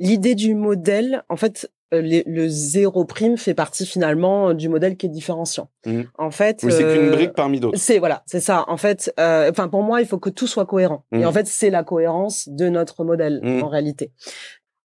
[SPEAKER 1] L'idée du modèle, en fait, euh, le zéro prime fait partie finalement du modèle qui est différenciant.
[SPEAKER 2] Mmh. En fait, c'est qu'une euh, brique parmi d'autres.
[SPEAKER 1] C'est voilà, c'est ça. En fait, euh, enfin pour moi, il faut que tout soit cohérent. Et en mmh. fait, c'est la cohérence de notre modèle mmh. en réalité.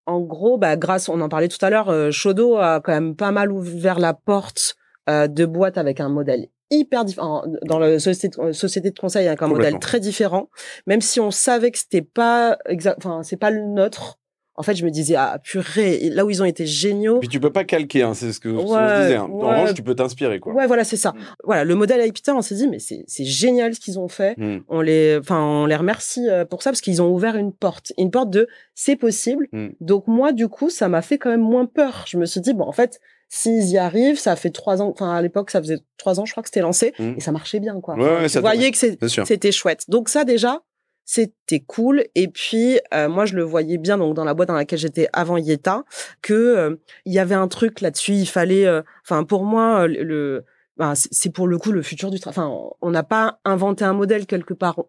[SPEAKER 1] En gros, bah grâce, on en parlait tout à l'heure, euh, Shodo a quand même pas mal ouvert la porte de boîte avec un modèle hyper différent dans la société de, société de conseil avec un modèle très différent même si on savait que c'était pas exact enfin c'est pas le nôtre en fait, je me disais, ah, purée, là où ils ont été géniaux.
[SPEAKER 2] Puis tu peux pas calquer, hein, c'est ce que je disais. Hein. En revanche, tu peux t'inspirer, quoi.
[SPEAKER 1] Ouais, voilà, c'est ça. Mm. Voilà, le modèle Peter, on s'est dit, mais c'est, c'est génial ce qu'ils ont fait. Mm. On les, enfin, on les remercie euh, pour ça parce qu'ils ont ouvert une porte, une porte de c'est possible. Mm. Donc moi, du coup, ça m'a fait quand même moins peur. Je me suis dit, bon, en fait, s'ils y arrivent, ça fait trois ans, enfin à l'époque ça faisait trois ans je crois que c'était lancé et ça marchait bien quoi.
[SPEAKER 2] Ouais,
[SPEAKER 1] vous voyez que c'était chouette. Donc ça déjà, c'était cool. Et puis euh, moi je le voyais bien donc dans la boîte dans laquelle j'étais avant Yeta que euh, il y avait un truc là-dessus. Il fallait euh, enfin pour moi le ben, c'est pour le coup le futur du travail enfin on n'a pas inventé un modèle quelque part.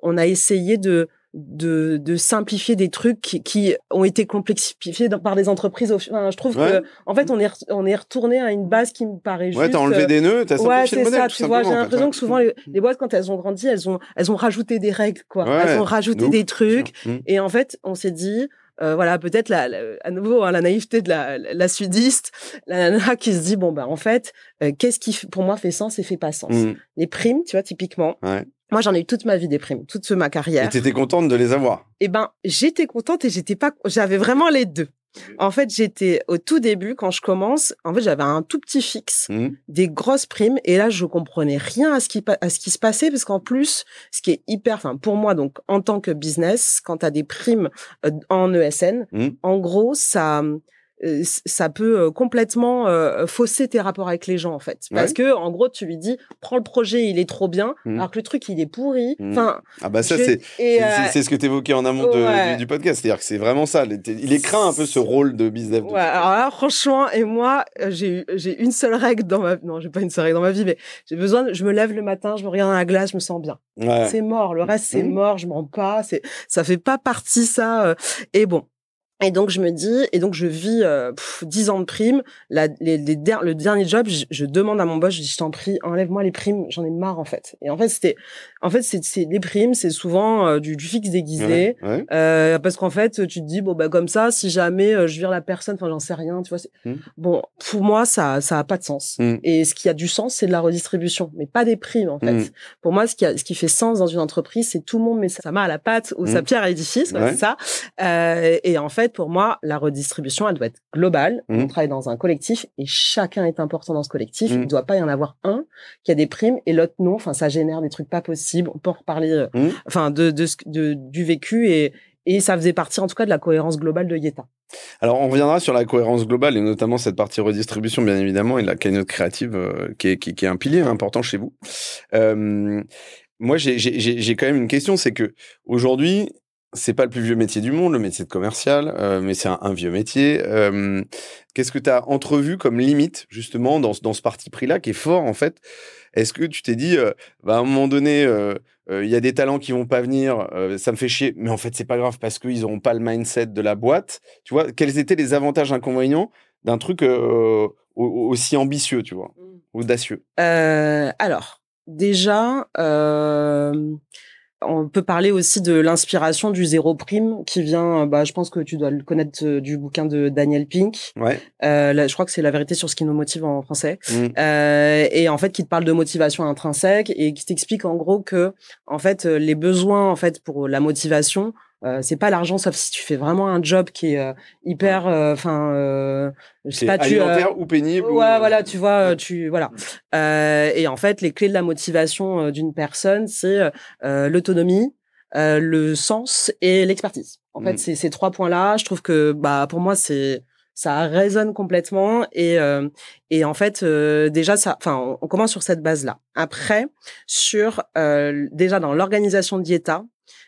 [SPEAKER 1] On a essayé de de, de simplifier des trucs qui, qui ont été complexifiés par des entreprises. Enfin, je trouve
[SPEAKER 2] Ouais.
[SPEAKER 1] que en fait on est on est retourné à une base qui me paraît juste.
[SPEAKER 2] Ouais, t'as enlevé
[SPEAKER 1] euh,
[SPEAKER 2] des nœuds, t'as
[SPEAKER 1] Ouais,
[SPEAKER 2] simplifié
[SPEAKER 1] c'est
[SPEAKER 2] le modèle.
[SPEAKER 1] ça. Tu vois, j'ai l'impression
[SPEAKER 2] ouais.
[SPEAKER 1] que souvent les, les boîtes, quand elles ont grandi, elles ont elles ont rajouté des règles, quoi.
[SPEAKER 2] Ouais,
[SPEAKER 1] elles ont rajouté des trucs.
[SPEAKER 2] sûr. Mm.
[SPEAKER 1] Et en fait, on s'est dit, euh, voilà, peut-être la, la- à nouveau hein, la naïveté de la, la sudiste, la nana qui se dit bon bah en fait, euh, qu'est-ce qui pour moi fait sens et fait pas sens.
[SPEAKER 2] Mm.
[SPEAKER 1] Les primes, tu vois, typiquement.
[SPEAKER 2] Ouais.
[SPEAKER 1] Moi, j'en ai eu toute ma vie des primes, toute ma
[SPEAKER 2] Et
[SPEAKER 1] carrière.
[SPEAKER 2] t'étais contente de les avoir?
[SPEAKER 1] Eh ben, j'étais contente et j'étais pas. J'avais vraiment les deux. En fait, j'étais au tout début quand je commence. En fait, j'avais un tout petit fixe
[SPEAKER 2] Mm.
[SPEAKER 1] des grosses primes et là je comprenais rien à ce qui à ce qui se passait parce qu'en plus ce qui est hyper enfin pour moi donc en tant que business quand tu as des primes euh, en ESN
[SPEAKER 2] Mm.
[SPEAKER 1] en gros ça ça peut euh, complètement euh, fausser tes rapports avec les gens en fait parce
[SPEAKER 2] Ouais.
[SPEAKER 1] que en gros tu lui dis prends le projet il est trop bien
[SPEAKER 2] Mm.
[SPEAKER 1] alors que le truc il est pourri
[SPEAKER 2] Mm.
[SPEAKER 1] enfin
[SPEAKER 2] Ah bah ça, c'est
[SPEAKER 1] euh,
[SPEAKER 2] c'est- ce que t'évoquais en amont de-
[SPEAKER 1] ouais.
[SPEAKER 2] du, du podcast. C'est-à-dire que c'est vraiment ça. Il est craint un peu ce rôle de business.
[SPEAKER 1] Ouais, alors là, franchement, et moi, euh, j'ai j'ai une seule règle dans ma non, j'ai pas une seule règle dans ma vie, mais j'ai besoin. de- je me lève le matin, je me regarde dans la glace, je me sens bien.
[SPEAKER 2] Ouais.
[SPEAKER 1] C'est mort. Le reste, c'est
[SPEAKER 2] Mhm.
[SPEAKER 1] mort. Je m'en pas. C'est, ça fait pas partie ça. euh, Et bon. Et donc je me dis, et donc je vis euh, pff, 10 ans de primes. La, les, les der- le dernier job, je, je demande à mon boss, je dis, je t'en prie, enlève-moi les primes, j'en ai marre en fait. Et en fait c'était, en fait c'est, c'est les primes, c'est souvent euh, du, du fixe déguisé.
[SPEAKER 2] Ouais. ouais.
[SPEAKER 1] Euh, parce qu'en fait, tu te dis bon bah comme ça, si jamais euh, je vire la personne, enfin j'en sais rien, tu vois.
[SPEAKER 2] Mm.
[SPEAKER 1] Bon, pour moi ça ça a pas de sens.
[SPEAKER 2] Mm.
[SPEAKER 1] Et ce qui a du sens, c'est de la redistribution, mais pas des primes en fait.
[SPEAKER 2] Mm.
[SPEAKER 1] Pour moi, ce qui a, ce qui fait sens dans une entreprise, c'est tout le monde met sa main à la pâte ou sa
[SPEAKER 2] Mm.
[SPEAKER 1] pierre à l'édifice,
[SPEAKER 2] Ouais.
[SPEAKER 1] c'est ça. Euh, et en fait, pour moi, la redistribution, elle doit être globale. On travaille dans un collectif et chacun est important dans ce collectif.
[SPEAKER 2] Mm.
[SPEAKER 1] Il ne doit pas y en avoir un qui a des primes et l'autre non. Enfin, ça génère des trucs pas possibles. On peut en reparler. euh,
[SPEAKER 2] Mm.
[SPEAKER 1] Enfin, de, de, de du vécu et et ça faisait partie en tout cas de la cohérence globale de Yeta.
[SPEAKER 2] Alors, on reviendra sur la cohérence globale et notamment cette partie redistribution, bien évidemment, et la cagnotte créative euh, qui, est, qui, qui est un pilier important chez vous. Euh, moi, j'ai quand même une question, c'est que aujourd'hui, c'est pas le plus vieux métier du monde, le métier de commercial, euh, mais c'est un, un vieux métier. Euh, Qu'est-ce que tu as entrevu comme limite, justement, dans, ce- dans ce parti pris-là, qui est fort, en fait? Est-ce que tu t'es dit, euh, bah, à un moment donné, il y a des talents qui vont pas venir, ça me fait chier, mais en fait, c'est pas grave parce qu'ils auront pas le mindset de la boîte. Tu vois, quels étaient les avantages inconvénients d'un truc au- aussi ambitieux, tu vois, audacieux
[SPEAKER 1] Euh, alors, déjà, on peut parler aussi de l'inspiration du zéro prime qui vient, bah, je pense que tu dois le connaître euh, du bouquin de Daniel Pink.
[SPEAKER 2] Ouais.
[SPEAKER 1] Euh, là, je crois que c'est la vérité sur ce qui nous motive en français.
[SPEAKER 2] Mm.
[SPEAKER 1] Euh, et en fait, qui te parle de motivation intrinsèque et qui t'explique en gros que, en fait, euh, les besoins, en fait, pour la motivation, euh, c'est pas l'argent, sauf si tu fais vraiment un job qui est euh, hyper, enfin, euh, je sais pas, tu, euh,
[SPEAKER 2] ou pénible ou-
[SPEAKER 1] Ouais, voilà, tu vois, euh, tu voilà. Euh, et en fait, les clés de la motivation euh, d'une personne, c'est euh, l'autonomie, euh, le sens et l'expertise. En fait, c'est ces trois points-là. Je trouve que, bah, pour moi, c'est ça résonne complètement et euh, et en fait euh, déjà ça enfin on, on commence sur cette base là après sur euh, déjà dans l'organisation de Dieta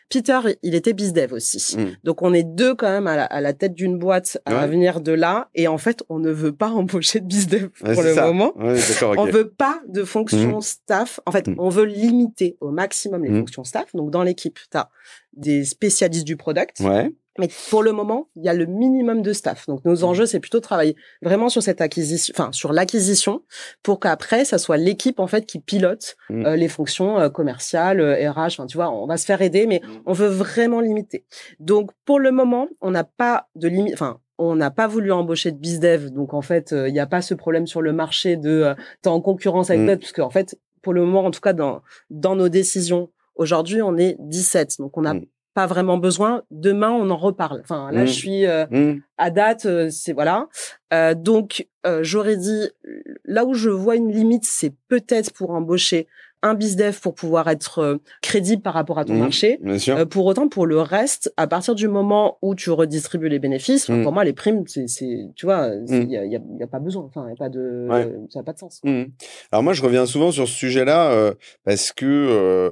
[SPEAKER 1] Peter il était bizdev aussi
[SPEAKER 2] Mm.
[SPEAKER 1] donc on est deux quand même à la, à la tête d'une boîte à
[SPEAKER 2] Ouais.
[SPEAKER 1] venir de là et en fait on ne veut pas (laughs) embaucher de bizdev
[SPEAKER 2] Ouais,
[SPEAKER 1] pour le
[SPEAKER 2] ça.
[SPEAKER 1] moment
[SPEAKER 2] Ouais,
[SPEAKER 1] on veut pas de fonction staff. En fait,
[SPEAKER 2] Mhm.
[SPEAKER 1] on veut limiter au maximum les fonctions staff. Donc, dans l'équipe, tu as des spécialistes du product.
[SPEAKER 2] Ouais.
[SPEAKER 1] Mais pour le moment, il y a le minimum de staff. Donc, nos enjeux, c'est plutôt travailler vraiment sur cette acquisition, enfin, sur l'acquisition pour qu'après, ça soit l'équipe, en fait, qui pilote
[SPEAKER 2] Mhm.
[SPEAKER 1] euh, les fonctions euh, commerciales, euh, RH. Enfin, tu vois, on va se faire aider, mais
[SPEAKER 2] Mhm.
[SPEAKER 1] on veut vraiment limiter. Donc, pour le moment, on n'a pas de limite, enfin, on n'a pas voulu embaucher de bizdev, donc en fait, euh, il n'y a pas ce problème sur le marché de t'es en concurrence avec d'autres, parce qu'en fait, pour le moment, en tout cas dans dans nos décisions, aujourd'hui, on est 17, donc on n'a. Pas vraiment besoin. Demain, on en reparle. Enfin, là, je suis euh,
[SPEAKER 2] Mm.
[SPEAKER 1] à date, euh, c'est voilà. Euh, donc, j'aurais dit là où je vois une limite, c'est peut-être pour embaucher un bizdev pour pouvoir être crédible par rapport à ton
[SPEAKER 2] Mm.
[SPEAKER 1] marché.
[SPEAKER 2] Bien sûr.
[SPEAKER 1] Pour autant, pour le reste, à partir du moment où tu redistribues les bénéfices, pour moi, les primes, c'est, tu vois, il
[SPEAKER 2] Mm.
[SPEAKER 1] y, a, y a- y a pas besoin. Enfin, y a pas de,
[SPEAKER 2] Ouais.
[SPEAKER 1] ça n'a pas de sens.
[SPEAKER 2] Alors moi, je reviens souvent sur ce sujet-là parce que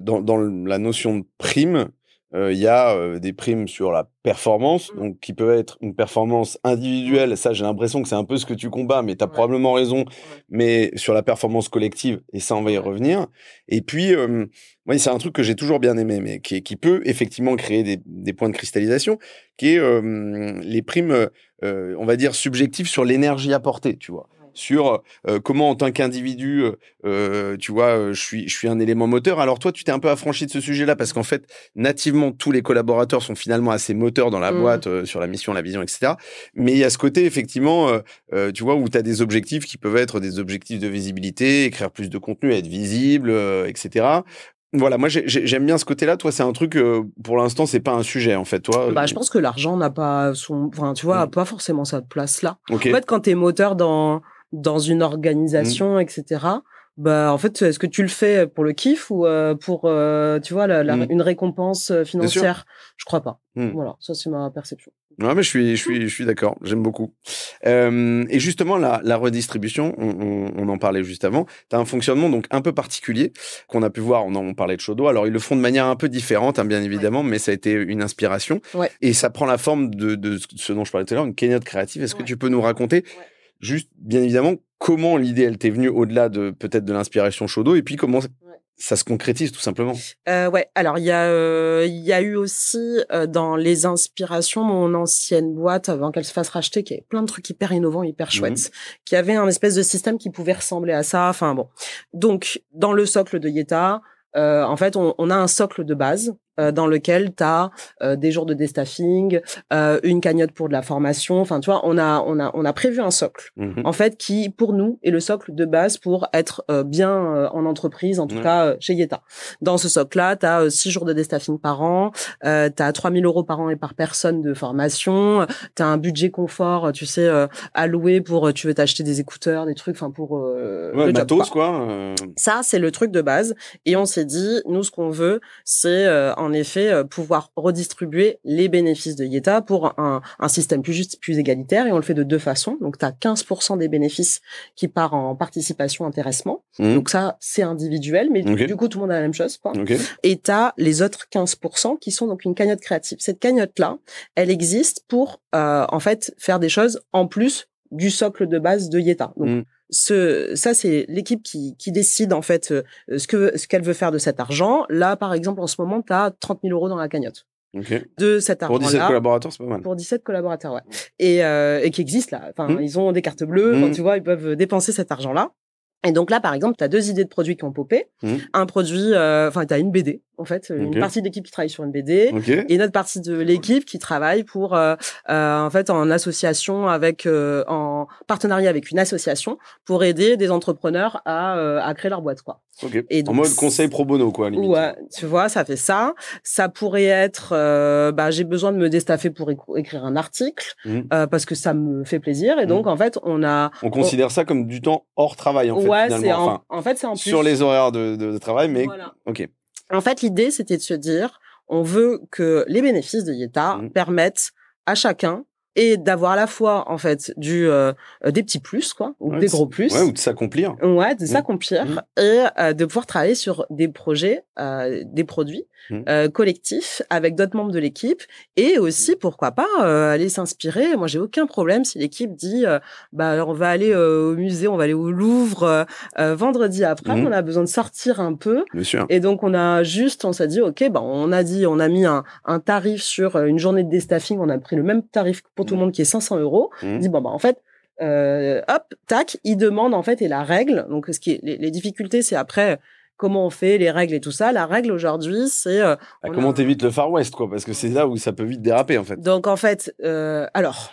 [SPEAKER 2] dans, dans la notion de prime, il y a des primes sur la performance, mmh. donc qui peuvent être une performance individuelle. Ça, j'ai l'impression que c'est un peu ce que tu combats, mais tu as probablement raison. Mais sur la performance collective, et ça, on va y revenir. Et puis, oui, c'est un truc que j'ai toujours bien aimé, mais qui, qui peut effectivement créer des, des, points de cristallisation, qui est les primes, on va dire, subjectives sur l'énergie apportée, tu vois sur euh, comment en tant qu'individu, euh, euh, tu vois, je suis, je suis un élément moteur. Alors toi, tu t'es un peu affranchi de ce sujet-là parce qu'en fait, nativement, tous les collaborateurs sont finalement assez moteurs dans la mmh. boîte sur la mission, la vision, etc. Mais il y a ce côté, effectivement, tu vois, où tu as des objectifs qui peuvent être des objectifs de visibilité, écrire plus de contenu, être visible, etc. Voilà, moi j'aime bien ce côté-là. Toi, c'est un truc pour l'instant, c'est pas un sujet en fait. Toi,
[SPEAKER 1] bah, je pense que l'argent n'a pas son, enfin, tu vois, mmh. pas forcément sa place là. En fait, quand t'es moteur dans dans une mmh. organisation, etc. Bah en fait, est-ce que tu le fais pour le kiff ou euh, pour euh, tu vois la, mmh. une récompense euh, financière? Je crois pas. Mmh. Voilà, ça c'est ma perception.
[SPEAKER 2] Ouais, mais je suis, je suis, je suis d'accord. J'aime beaucoup. Euh, et justement, la, la redistribution, on, on, on, en parlait juste avant. Tu as un fonctionnement donc un peu particulier qu'on a pu voir. On en parlait de Chaudot. Alors ils le font de manière un peu différente, hein, bien évidemment, mais ça a été une inspiration.
[SPEAKER 1] Ouais.
[SPEAKER 2] Et ça prend la forme de, de ce dont je parlais tout à l'heure, une cagnotte créative. Est-ce que tu peux nous raconter Juste, bien évidemment, comment l'idée, elle t'est venue au-delà de peut-être de l'inspiration Chaudot et puis comment ça se concrétise tout simplement.
[SPEAKER 1] Euh, ouais, alors il y a euh, il y a eu aussi euh, dans les inspirations mon ancienne boîte avant qu'elle se fasse racheter qui avait plein de trucs hyper innovants, hyper mmh chouettes, qui avait un espèce de système qui pouvait ressembler à ça. Enfin bon, donc dans le socle de Yeta, euh, en fait, on, on, a un socle de base dans lequel tu as euh, des jours de déstaffing, euh, une cagnotte pour de la formation. Enfin, tu vois, on a, on a, on a prévu un socle, mmh en fait, qui, pour nous, est le socle de base pour être bien en entreprise, en tout cas chez Yeta. Dans ce socle-là, tu as six jours de déstaffing par an, euh, tu as 3000 euros par an et par personne de formation, tu as un budget confort, tu sais, alloué pour, tu veux t'acheter des écouteurs, des trucs, enfin, pour...
[SPEAKER 2] ouais, le matos, quoi.
[SPEAKER 1] Ça, c'est le truc de base. Et on s'est dit, nous, ce qu'on veut, c'est en effet euh, pouvoir redistribuer les bénéfices de Yeta pour un, un, système plus juste, plus égalitaire. Et on le fait de deux façons. Donc, tu as 15% des bénéfices qui part en participation intéressement. Mmh. Donc ça, c'est individuel, mais du coup, tout le monde a la même chose. Et tu as les autres 15% qui sont donc une cagnotte créative. Cette cagnotte-là, elle existe pour euh, en fait faire des choses en plus du socle de base de Yeta. Donc, ce, ça c'est l'équipe qui, qui décide en fait euh, ce que ce qu'elle veut faire de cet argent. Là, par exemple, en ce moment, tu as 30 000 euros dans la cagnotte. De cet argent-là.
[SPEAKER 2] Pour 17 collaborateurs, c'est pas mal.
[SPEAKER 1] Pour 17 collaborateurs, ouais. Et, euh, et qui existent là. Enfin, mmh. ils ont des cartes bleues. Mmh. tu vois, ils peuvent dépenser cet argent-là. Et donc là, par exemple, tu as deux idées de produits qui ont popé. Mmh. Un produit, euh, enfin, tu as une BD, en fait, une partie de l'équipe qui travaille sur une BD et une autre partie de l'équipe qui travaille pour, euh, euh, en fait, en association avec, en partenariat avec une association pour aider des entrepreneurs à, à créer leur boîte, quoi.
[SPEAKER 2] Et en mode conseil pro bono, quoi. Limite.
[SPEAKER 1] Ouais, tu vois, ça fait ça. Ça pourrait être, bah, j'ai besoin de me déstaffer pour écrire un article mmh. parce que ça me fait plaisir. Et donc, mmh. en fait, on a.
[SPEAKER 2] On considère ça comme du temps hors travail, en fait
[SPEAKER 1] c'est en, fait c'est en plus.
[SPEAKER 2] Sur les horaires de, travail, mais ok.
[SPEAKER 1] En fait, l'idée c'était de se dire, on veut que les bénéfices de Yeta mmh. permettent à chacun et d'avoir à la fois en fait du euh, des petits plus quoi ou des gros plus
[SPEAKER 2] ouais, ou de s'accomplir
[SPEAKER 1] ouais de mmh. s'accomplir mmh. et euh, de pouvoir travailler sur des projets euh, des produits Mmh. euh, collectif avec d'autres membres de l'équipe et aussi pourquoi pas euh, aller s'inspirer. Moi, j'ai aucun problème si l'équipe dit euh, bah alors on va aller euh, au musée, on va aller au Louvre vendredi après, mmh. on a besoin de sortir un peu.
[SPEAKER 2] Bien sûr.
[SPEAKER 1] Et donc on a juste on s'est dit OK, bah on a dit on a mis un, un tarif sur une journée de déstaffing, on a pris le même tarif pour tout le mmh. monde qui est 500 euros. On dit bon bah en fait euh, hop, tac, il demande en fait et la règle. Donc ce qui est, les, les difficultés, c'est après comment on fait, les règles et tout ça. La règle aujourd'hui, c'est euh,
[SPEAKER 2] bah, comment t'évites le Far West, quoi, parce que c'est là où ça peut vite déraper en fait.
[SPEAKER 1] Donc en fait, euh, alors.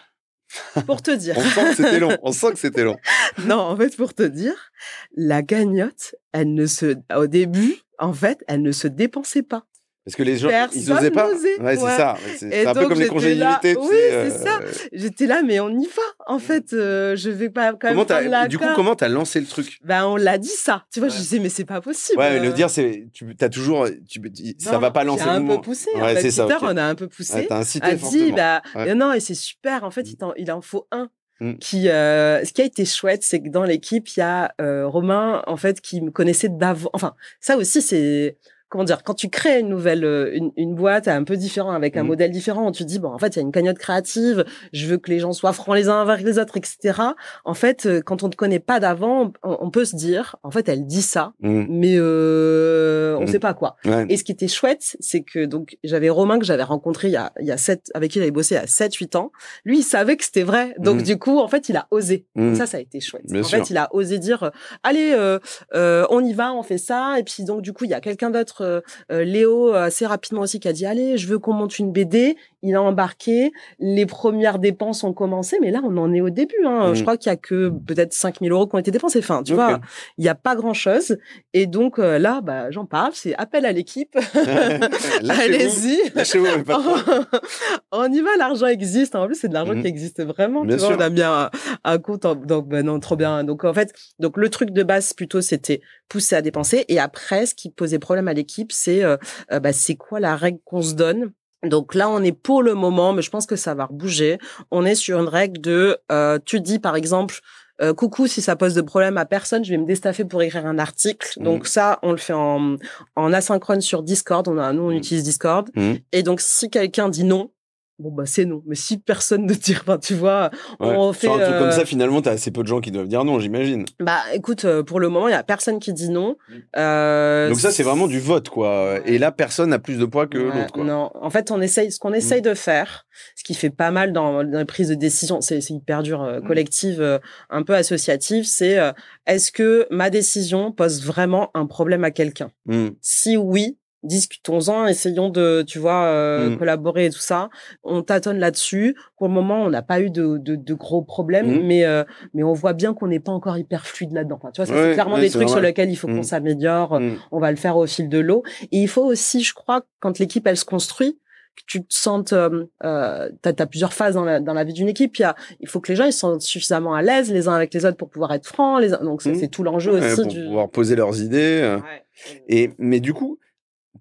[SPEAKER 1] Pour te dire. (laughs)
[SPEAKER 2] on sent que c'était long. On sent que c'était long. (laughs)
[SPEAKER 1] non, en fait, pour te dire, la gagnotte, elle ne se, au début, en fait, elle ne se dépensait pas.
[SPEAKER 2] Parce que les gens, ils n'osaient pas. Ouais, c'est ça. C'est un peu comme les congés illimités.
[SPEAKER 1] Oui, c'est ça. Euh, J'étais là, mais on y va. En fait, euh, je vais pas quand
[SPEAKER 2] comment même la Du coup, comment t'as lancé le truc?
[SPEAKER 1] Ben, on l'a dit ça. Tu vois, je disais, mais c'est pas possible.
[SPEAKER 2] Ouais, le dire, c'est, tu as toujours, tu, ça va pas lancer le
[SPEAKER 1] un peu poussé. Ouais, c'est ça. On a un peu poussé.
[SPEAKER 2] T'as incité dit,
[SPEAKER 1] bah, non, et c'est super. En fait, il en, il en faut un. Mm. Qui, euh, ce qui a été chouette, c'est que dans l'équipe, il y a euh, Romain, en fait, qui me connaissait d'avant. Enfin, ça aussi, c'est comment dire, quand tu crées une nouvelle, euh, une, une boîte un peu différent, avec un
[SPEAKER 2] Mhm.
[SPEAKER 1] modèle différent, tu te dis, bon, en fait, il y a une cagnotte créative, je veux que les gens soient francs les uns avec les autres, etc. En fait, euh, quand on te connaît pas d'avant, on, on peut se dire, en fait, elle dit ça,
[SPEAKER 2] Mm.
[SPEAKER 1] mais euh, on
[SPEAKER 2] Mhm.
[SPEAKER 1] sait pas quoi.
[SPEAKER 2] Ouais.
[SPEAKER 1] Et ce qui était chouette, c'est que donc j'avais Romain que j'avais rencontré il y a il y a sept avec qui j'avais bossé il y a 7 8 ans. Lui, il savait que c'était vrai. Donc du coup, en fait, il a osé.
[SPEAKER 2] Mm.
[SPEAKER 1] Ça ça a été chouette.
[SPEAKER 2] Bien
[SPEAKER 1] en
[SPEAKER 2] sûr.
[SPEAKER 1] fait, il a osé dire euh, allez euh, euh, on y va, on fait ça et puis donc du coup, il y a quelqu'un d'autre euh, euh, Léo euh, assez rapidement aussi qui a dit allez, je veux qu'on monte une BD. Il a embarqué, les premières dépenses ont commencé mais là on en est au début hein.
[SPEAKER 2] Mhm.
[SPEAKER 1] Je crois qu'il y a que peut-être 5000 euros qui ont été dépensés. Enfin, tu vois, il y a pas grand-chose et donc là bah j'en parle, c'est appel à l'équipe. (laughs) Allez-y. (laughs) On y va, l'argent existe. En plus, c'est de l'argent
[SPEAKER 2] Mhm.
[SPEAKER 1] qui existe vraiment.
[SPEAKER 2] Bien
[SPEAKER 1] tu vois, on a bien un, un compte. en- Donc, ben non, trop bien. Donc, en fait, donc le truc de base plutôt, c'était pousser à dépenser. Et après, ce qui posait problème à l'équipe, c'est bah, c'est quoi la règle qu'on se donne? Donc là, on est pour le moment, mais je pense que ça va rebouger. On est sur une règle de, euh, tu dis par exemple, euh, coucou, si ça pose de problème à personne, je vais me déstaffer pour écrire un article.
[SPEAKER 2] Mhm.
[SPEAKER 1] Donc ça, on le fait en, en asynchrone sur Discord. On a, nous, on
[SPEAKER 2] Mhm.
[SPEAKER 1] utilise Discord.
[SPEAKER 2] Mhm.
[SPEAKER 1] Et donc, si quelqu'un dit non, bon bah c'est non. Mais si personne ne dit, enfin, tu vois,
[SPEAKER 2] Ouais.
[SPEAKER 1] on fait.
[SPEAKER 2] Sur un truc comme
[SPEAKER 1] euh,
[SPEAKER 2] ça, finalement, t'as assez peu de gens qui doivent dire non, j'imagine.
[SPEAKER 1] Bah, écoute, euh, pour le moment, il y a personne qui dit non.
[SPEAKER 2] Mhm.
[SPEAKER 1] Euh,
[SPEAKER 2] Donc ça, c'est vraiment du vote, quoi. Et là, personne n'a plus de poids que
[SPEAKER 1] Ouais,
[SPEAKER 2] l'autre, quoi. Mm.
[SPEAKER 1] Non, en fait, on essaye, ce qu'on essaye de faire, ce qui fait pas mal dans, dans les prises de décision, c'est hyper dur, euh,
[SPEAKER 2] Mm.
[SPEAKER 1] collective, euh, un peu associative, c'est euh, est-ce que ma décision pose vraiment un problème à quelqu'un?
[SPEAKER 2] Mm.
[SPEAKER 1] Si oui, discutons-en, essayons de, tu vois, euh,
[SPEAKER 2] Mm.
[SPEAKER 1] collaborer et tout ça. On tâtonne là-dessus. Pour le moment, on n'a pas eu de, de, de gros problèmes,
[SPEAKER 2] Mm.
[SPEAKER 1] mais euh, mais on voit bien qu'on n'est pas encore hyper fluide là-dedans. Enfin, tu vois,
[SPEAKER 2] Ouais,
[SPEAKER 1] c'est clairement
[SPEAKER 2] ouais,
[SPEAKER 1] des trucs sur lesquels il faut qu'on
[SPEAKER 2] Mm.
[SPEAKER 1] s'améliore on va le faire au fil de l'eau. Et il faut aussi, je crois, quand l'équipe elle se construit, que tu te sentes, euh, euh, t'as as plusieurs phases dans la, dans la vie d'une équipe. Il, y a, il faut que les gens ils se sentent suffisamment à l'aise les uns avec les autres pour pouvoir être francs. Les uns, donc c'est tout l'enjeu aussi
[SPEAKER 2] pour
[SPEAKER 1] du.
[SPEAKER 2] pouvoir poser leurs idées.
[SPEAKER 1] Ouais.
[SPEAKER 2] Et mais du coup,